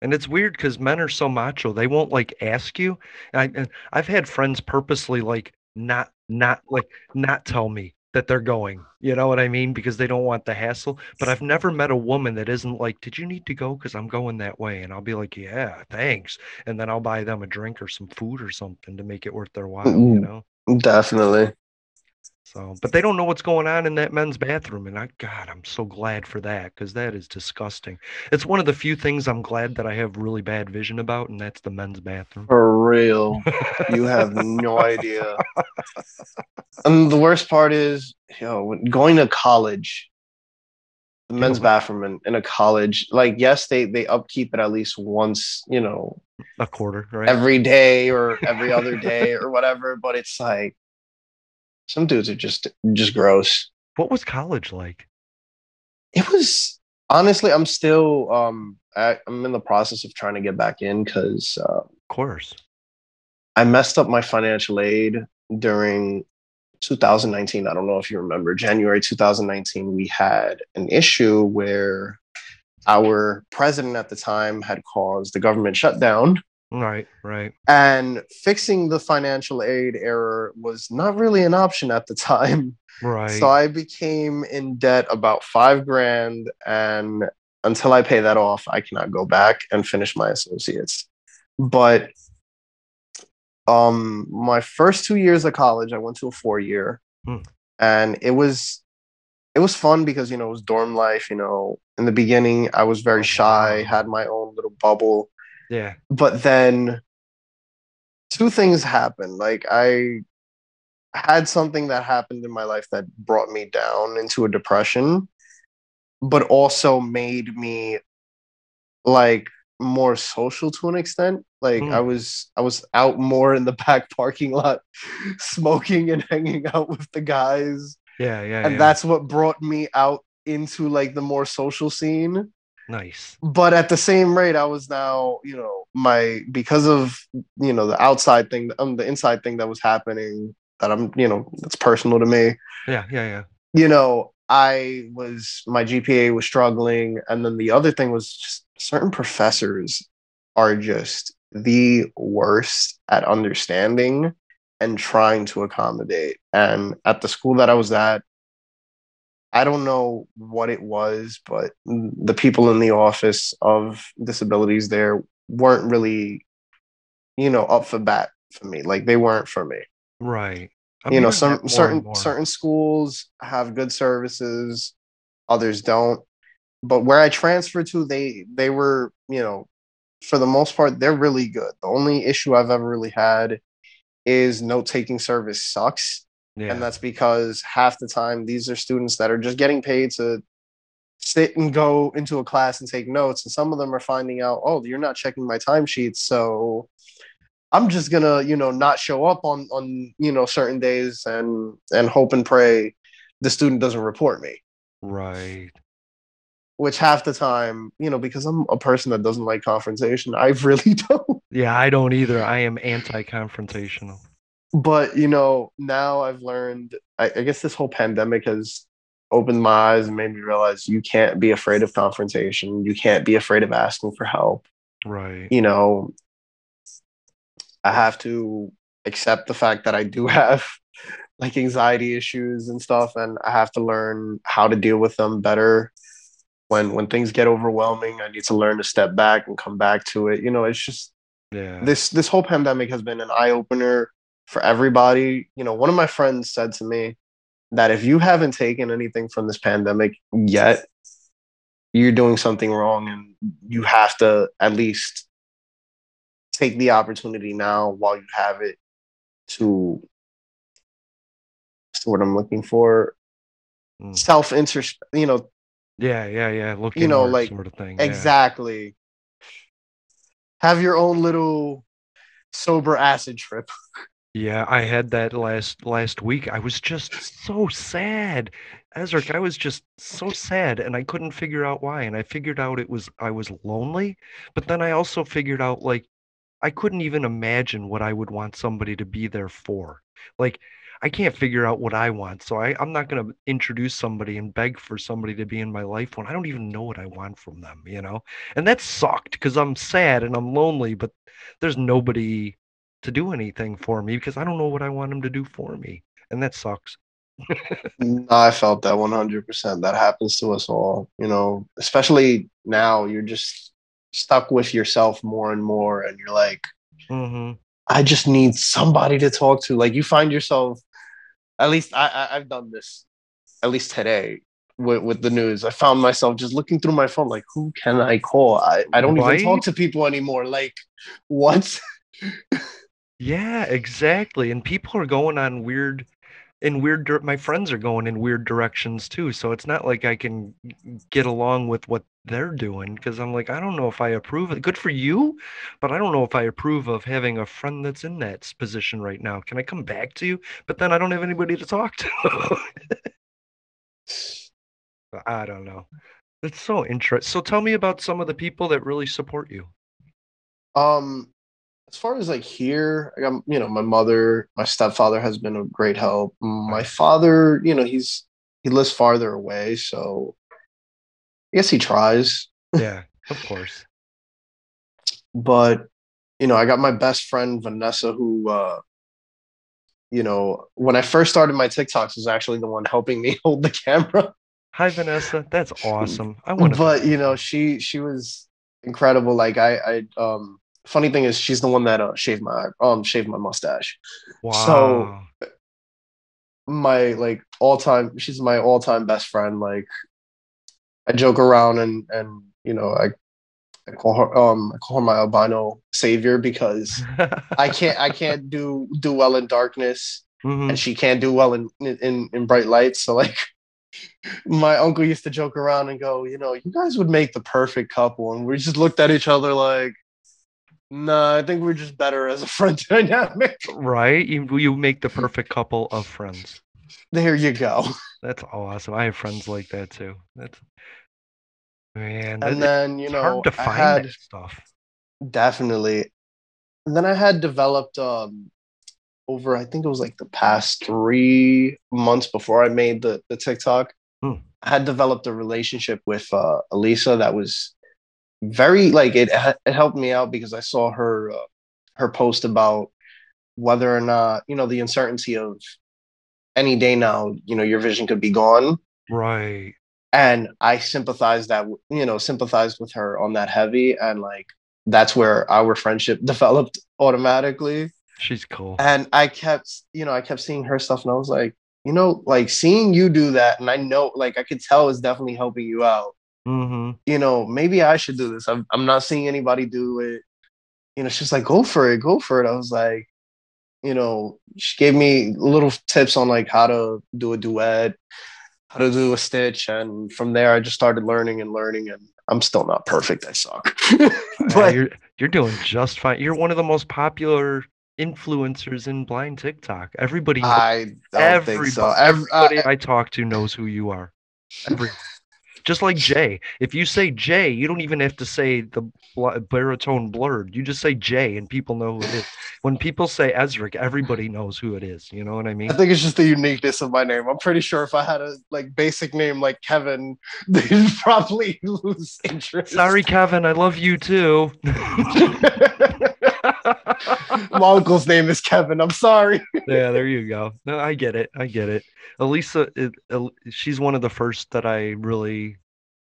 And it's weird because men are so macho. They won't like ask you. And I, and I've had friends purposely like not not like not tell me that they're going. You know what I mean? Because they don't want the hassle. But I've never met a woman that isn't like, "Did you need to go? Because I'm going that way." And I'll be like, "Yeah, thanks." And then I'll buy them a drink or some food or something to make it worth their while. You Mm. know. Definitely. So, but they don't know what's going on in that men's bathroom. And I, God, I'm so glad for that because that is disgusting. It's one of the few things I'm glad that I have really bad vision about, and that's the men's bathroom. For real. You have no idea. And the worst part is, you know, going to college, the men's Yeah. bathroom in, in a college, like yes, they they upkeep it at least once, you know, A quarter, right? every day or every other day or whatever, but it's like some dudes are just just gross. What was college like? It was honestly, I'm still um I, I'm in the process of trying to get back in because uh, Of course. I messed up my financial aid during 2019. I don't know if you remember, January 2019, we had an issue where our president at the time had caused the government shutdown. Right, right. And fixing the financial aid error was not really an option at the time. Right. So I became in debt about five grand. And until I pay that off, I cannot go back and finish my associates. But um my first two years of college, I went to a four year. Hmm. And it was it was fun because you know it was dorm life, you know. In the beginning, I was very shy, had my own little bubble Yeah. but then two things happened like i had something that happened in my life that brought me down into a depression but also made me like more social to an extent like Mm. i was i was out more in the back parking lot smoking and hanging out with the guys Yeah, yeah. and yeah. that's what brought me out into like the more social scene nice. but at the same rate i was now you know my because of you know the outside thing um, the inside thing that was happening that i'm you know that's personal to me Yeah, yeah, yeah. you know i was my gpa was struggling and then the other thing was just certain professors are just the worst at understanding and trying to accommodate and at the school that i was at I don't know what it was, but the people in the office of disabilities there weren't really, you know, up for bat for me. Like they weren't for me. Right. I'm you know, some that more and certain certain schools have good services, others don't. But where I transferred to, they they were, you know, for the most part, they're really good. The only issue I've ever really had is note taking service sucks Yeah. and that's because half the time these are students that are just getting paid to sit and go into a class and take notes and some of them are finding out oh you're not checking my timesheets so i'm just gonna you know not show up on on you know certain days and and hope and pray the student doesn't report me right. which half the time you know because i'm a person that doesn't like confrontation i really don't Yeah, I don't either. I am anti-confrontational. But you know now i've learned I, I guess this whole pandemic has opened my eyes and made me realize you can't be afraid of confrontation you can't be afraid of asking for help Right. you know i have to accept the fact that i do have like anxiety issues and stuff and i have to learn how to deal with them better when when things get overwhelming i need to learn to step back and come back to it you know it's just Yeah. this this whole pandemic has been an eye opener for everybody. You know, one of my friends said to me that if you haven't taken anything from this pandemic yet, you're doing something wrong, and you have to at least take the opportunity now while you have it to. The word I'm looking for? Mm. Self interest. You know, Yeah, yeah, yeah. Look you know, like sort of thing. yeah. exactly. Have your own little sober acid trip. Yeah, I had that last last week. I was just so sad. Ezra, I was just so sad and I couldn't figure out why. And I figured out it was I was lonely, but then I also figured out like I couldn't even imagine what I would want somebody to be there for. Like I can't figure out what I want. So I, I'm not gonna introduce somebody and beg for somebody to be in my life when I don't even know what I want from them, you know? And that sucked because I'm sad and I'm lonely, but there's nobody to do anything for me because I don't know what I want them to do for me. And that sucks. I felt that 100%. That happens to us all, you know, especially now you're just stuck with yourself more and more. And you're like, Mm-hmm. I just need somebody to talk to. Like you find yourself, at least I, I, I've done this, at least today with, with the news. I found myself just looking through my phone, like, who can I call? I, I don't Right? even talk to people anymore. Like, what? Yeah, exactly. And people are going on weird in weird dir- my friends are going in weird directions too. So it's not like I can get along with what they're doing because I'm like, I don't know if I approve of good for you, but I don't know if I approve of having a friend that's in that position right now. Can I come back to you? But then I don't have anybody to talk to. I don't know. It's so interesting. So tell me about some of the people that really support you. Um, as far as like here, I got you know my mother, my stepfather has been a great help. My father, you know, he's he lives farther away, so I guess he tries. Yeah, of course. But you know, I got my best friend Vanessa, who, uh, you know, when I first started my TikToks, was actually the one helping me hold the camera. Hi, Vanessa. That's awesome. I want. But you know, she she was incredible. Like I, I um, funny thing is, she's the one that uh, shaved my um shaved my mustache. Wow. So my like all time, she's my all time best friend. Like I joke around and and you know I I call her um I call her my albino savior because I can't I can't do do well in darkness Mhm. and she can't do well in in in bright lights. So like my uncle used to joke around and go, you know, you guys would make the perfect couple, and we just looked at each other like, nah, I think we're just better as a friend dynamic. Right? You you make the perfect couple of friends. There you go. That's awesome. I have friends like that too. That's man. that- And then you know hard to I find had that stuff. definitely. And then I had developed um over I think it was like the past three months before I made the the TikTok. Hmm. I had developed a relationship with uh, Elisa that was very like it. It helped me out because I saw her uh, her post about whether or not you know the uncertainty of any day now. You know your vision could be gone, Right. and I sympathized that you know sympathized with her on that heavy, and like that's where our friendship developed automatically She's cool. and I kept, you know, I kept seeing her stuff, and I was like, you know, like seeing you do that, and I know, like, I could tell it's definitely helping you out. Mm-hmm. You know, maybe I should do this. I'm, I'm not seeing anybody do it. You know, she's like, go for it, go for it. I was like, you know, she gave me little tips on like how to do a duet, how to do a stitch, and from there, I just started learning and learning, and I'm still not perfect. I suck, Yeah, but you're you're doing just fine. You're one of the most popular influencers in blind TikTok. Everybody, I don't think so. everybody, Ev- uh, everybody I talk to knows who you are. Every, just like Jay. If you say Jay, you don't even have to say the bl- baritone blurred. You just say Jay, and people know who it is. When people say Ezric, everybody knows who it is. You know what I mean? I think it's just the uniqueness of my name. I'm pretty sure if I had a like basic name like Kevin, they'd probably lose interest. Sorry, Kevin. I love you too. my uncle's name is Kevin. I'm sorry. yeah, there you go. No, I get it. I get it. Elisa, it, El- she's one of the first that I really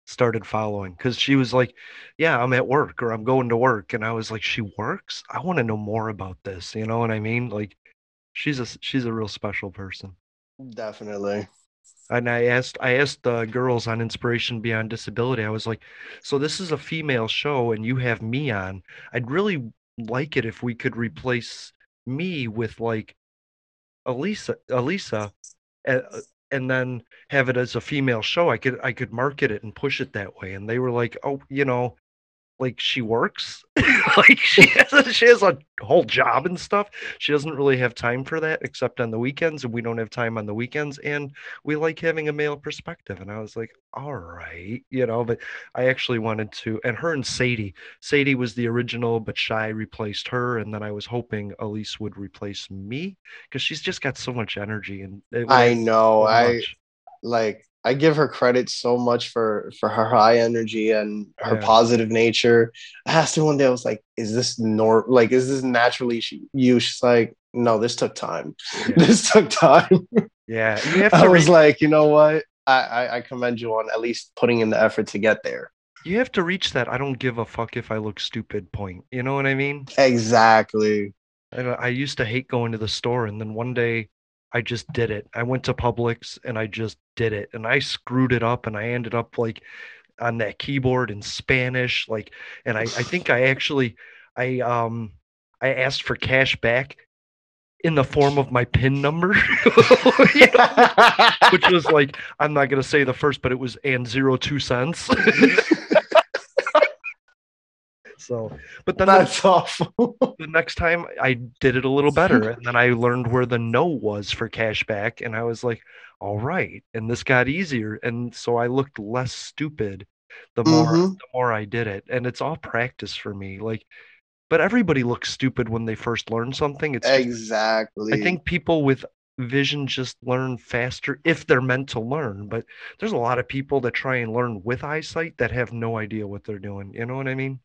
started following because she was like, "Yeah, I'm at work or I'm going to work," and I was like, "She works? I want to know more about this." You know what I mean? Like, she's a she's a real special person. Definitely. And I asked I asked the girls on Inspiration Beyond Disability. I was like, "So this is a female show, and you have me on. I'd really like it if we could replace me with like Elisa, Elisa, and, and then have it as a female show. I could I could market it and push it that way." And they were like, "Oh, you know." Like she works, like she has a, she has a whole job and stuff. She doesn't really have time for that except on the weekends, and we don't have time on the weekends. And we like having a male perspective. And I was like, all right, you know, but I actually wanted to, and her and Sadie, Sadie was the original, but Shy replaced her. And then I was hoping Elise would replace me because she's just got so much energy. And it I know. so I like I give her credit so much for for her high energy and her Yeah. positive nature. I asked her one day, I was like, "Is this nor like is this naturally she, you?" She's like, "No, this took time. this took time." Yeah. You have I to, was re- like, you know what? I, I I commend you on at least putting in the effort to get there. you have to reach that I don't give a fuck if I look stupid point. You know what I mean? Exactly. I, I used to hate going to the store, and then one day I just did it. I went to Publix and I just did it, and I screwed it up, and I ended up like on that keyboard in Spanish, like, and I, I think I actually, I um, I asked for cash back in the form of my PIN number, which was like I'm not gonna say the first, but it was and zero two cents. so, but then the- That's awful. the next time I did it a little better and then I learned where the no was for cashback and I was like, all right. And this got easier. And so I looked less stupid the more Mhm. the more I did it. And it's all practice for me. Like but everybody looks stupid when they first learn something. It's just- exactly. I think people with vision just learn faster if they're meant to learn. But there's a lot of people that try and learn with eyesight that have no idea what they're doing. You know what I mean?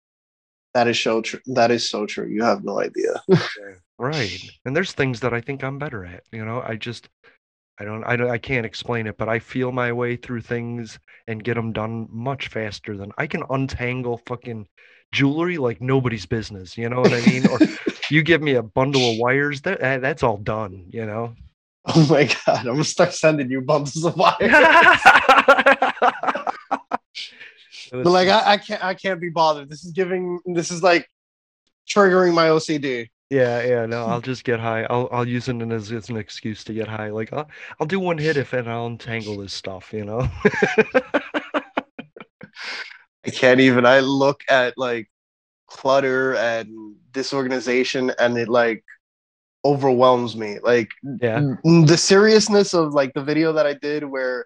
That is so true. That is so true. You have no idea. right. And there's things that I think I'm better at. You know, I just I don't I don't I can't explain it, but I feel my way through things and get them done much faster than I can untangle fucking jewelry like nobody's business. You know what I mean? or you give me a bundle of wires, that that's all done. You know. Oh my god! I'm gonna start sending you bundles of wires. But like I, I can't I can't be bothered. This is giving this is like triggering my OCD. Yeah, yeah, no, I'll just get high. I'll I'll use it as, as an excuse to get high. Like I'll, I'll do one hit if and I'll untangle this stuff, you know. I can't even. I look at like clutter and disorganization, and it like overwhelms me. Like yeah, the seriousness of like the video that I did where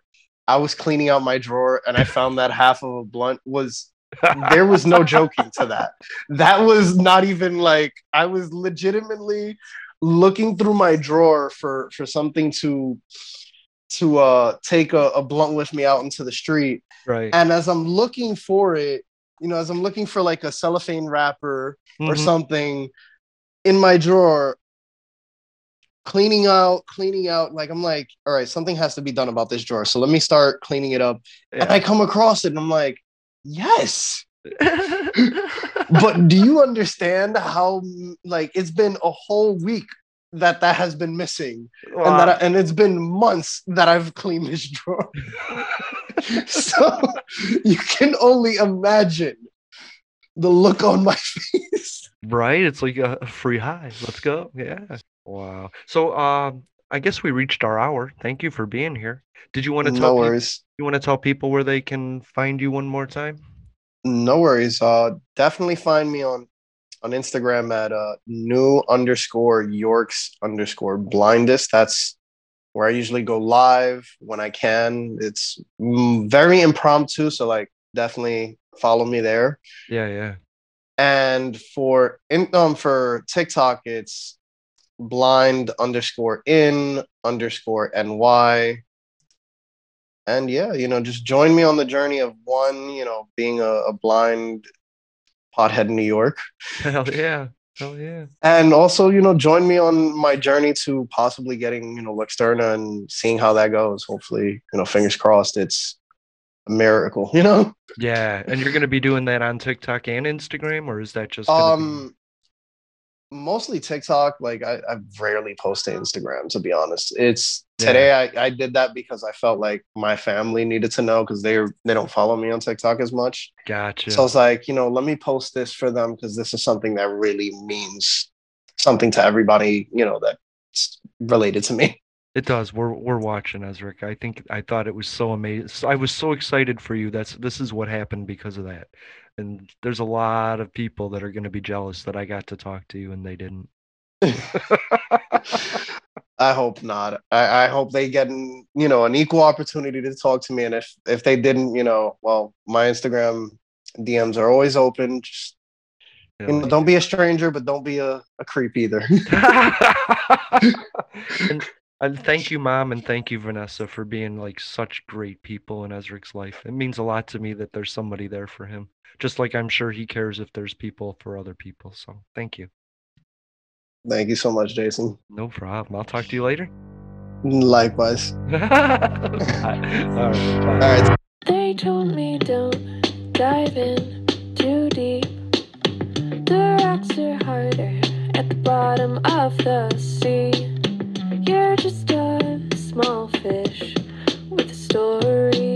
I was cleaning out my drawer and I found that half of a blunt was there was no joking to that. That was not even like I was legitimately looking through my drawer for for something to to uh take a, a blunt with me out into the street. Right. And as I'm looking for it, you know, as I'm looking for like a cellophane wrapper mm-hmm. or something in my drawer, cleaning out, cleaning out. Like I'm like, all right, something has to be done about this drawer. So let me start cleaning it up. Yeah. And I come across it and I'm like, yes. but do you understand how like it's been a whole week that that has been missing wow. and that I, and it's been months that I've cleaned this drawer. so you can only imagine the look on my face. Right? It's like a free high. Let's go. Yeah. Wow. So um I guess we reached our hour. Thank you for being here. Did you want to tell no worries. People, you want to tell people where they can find you one more time? No worries. Uh definitely find me on on Instagram at uh new underscore Yorks underscore blindest. That's where I usually go live when I can. It's very impromptu, so like definitely follow me there. Yeah, yeah. And for in um for TikTok, it's blind underscore in underscore ny. And yeah you know just join me on the journey of one you know being a, a blind pothead in new york. Hell yeah. Hell yeah. And also you know join me on my journey to possibly getting you know Luxturna and seeing how that goes. Hopefully you know fingers crossed it's a miracle you know? Yeah. And you're going to be doing that on tiktok and instagram or is that just um mostly TikTok. Like I, I rarely post to Instagram, to be honest. It's today I, I did that because I felt like my family needed to know because they they don't follow me on TikTok as much. Gotcha. So I was like, you know, let me post this for them because this is something that really means something to everybody, you know, that's related to me. It does. We're we're watching Ezric. I think I thought it was so amazing. I was so excited for you. That's this is what happened because of that and there's a lot of people that are going to be jealous that I got to talk to you and they didn't. I hope not. I, I hope they get you know an equal opportunity to talk to me, and if if they didn't, you know, well, my Instagram DMs are always open. Just you know, don't be a stranger, but don't be a, a creep either. and, and thank you, Mom, and thank you, Vanessa, for being like such great people in Ezric's life. It means a lot to me that there's somebody there for him just like I'm sure he cares if there's people for other people. So thank you. Thank you so much, Jason. No problem. I'll talk to you later. Likewise. All right. All right. They told me don't dive in too deep. The rocks are harder at the bottom of the sea. You're just a small fish with a story.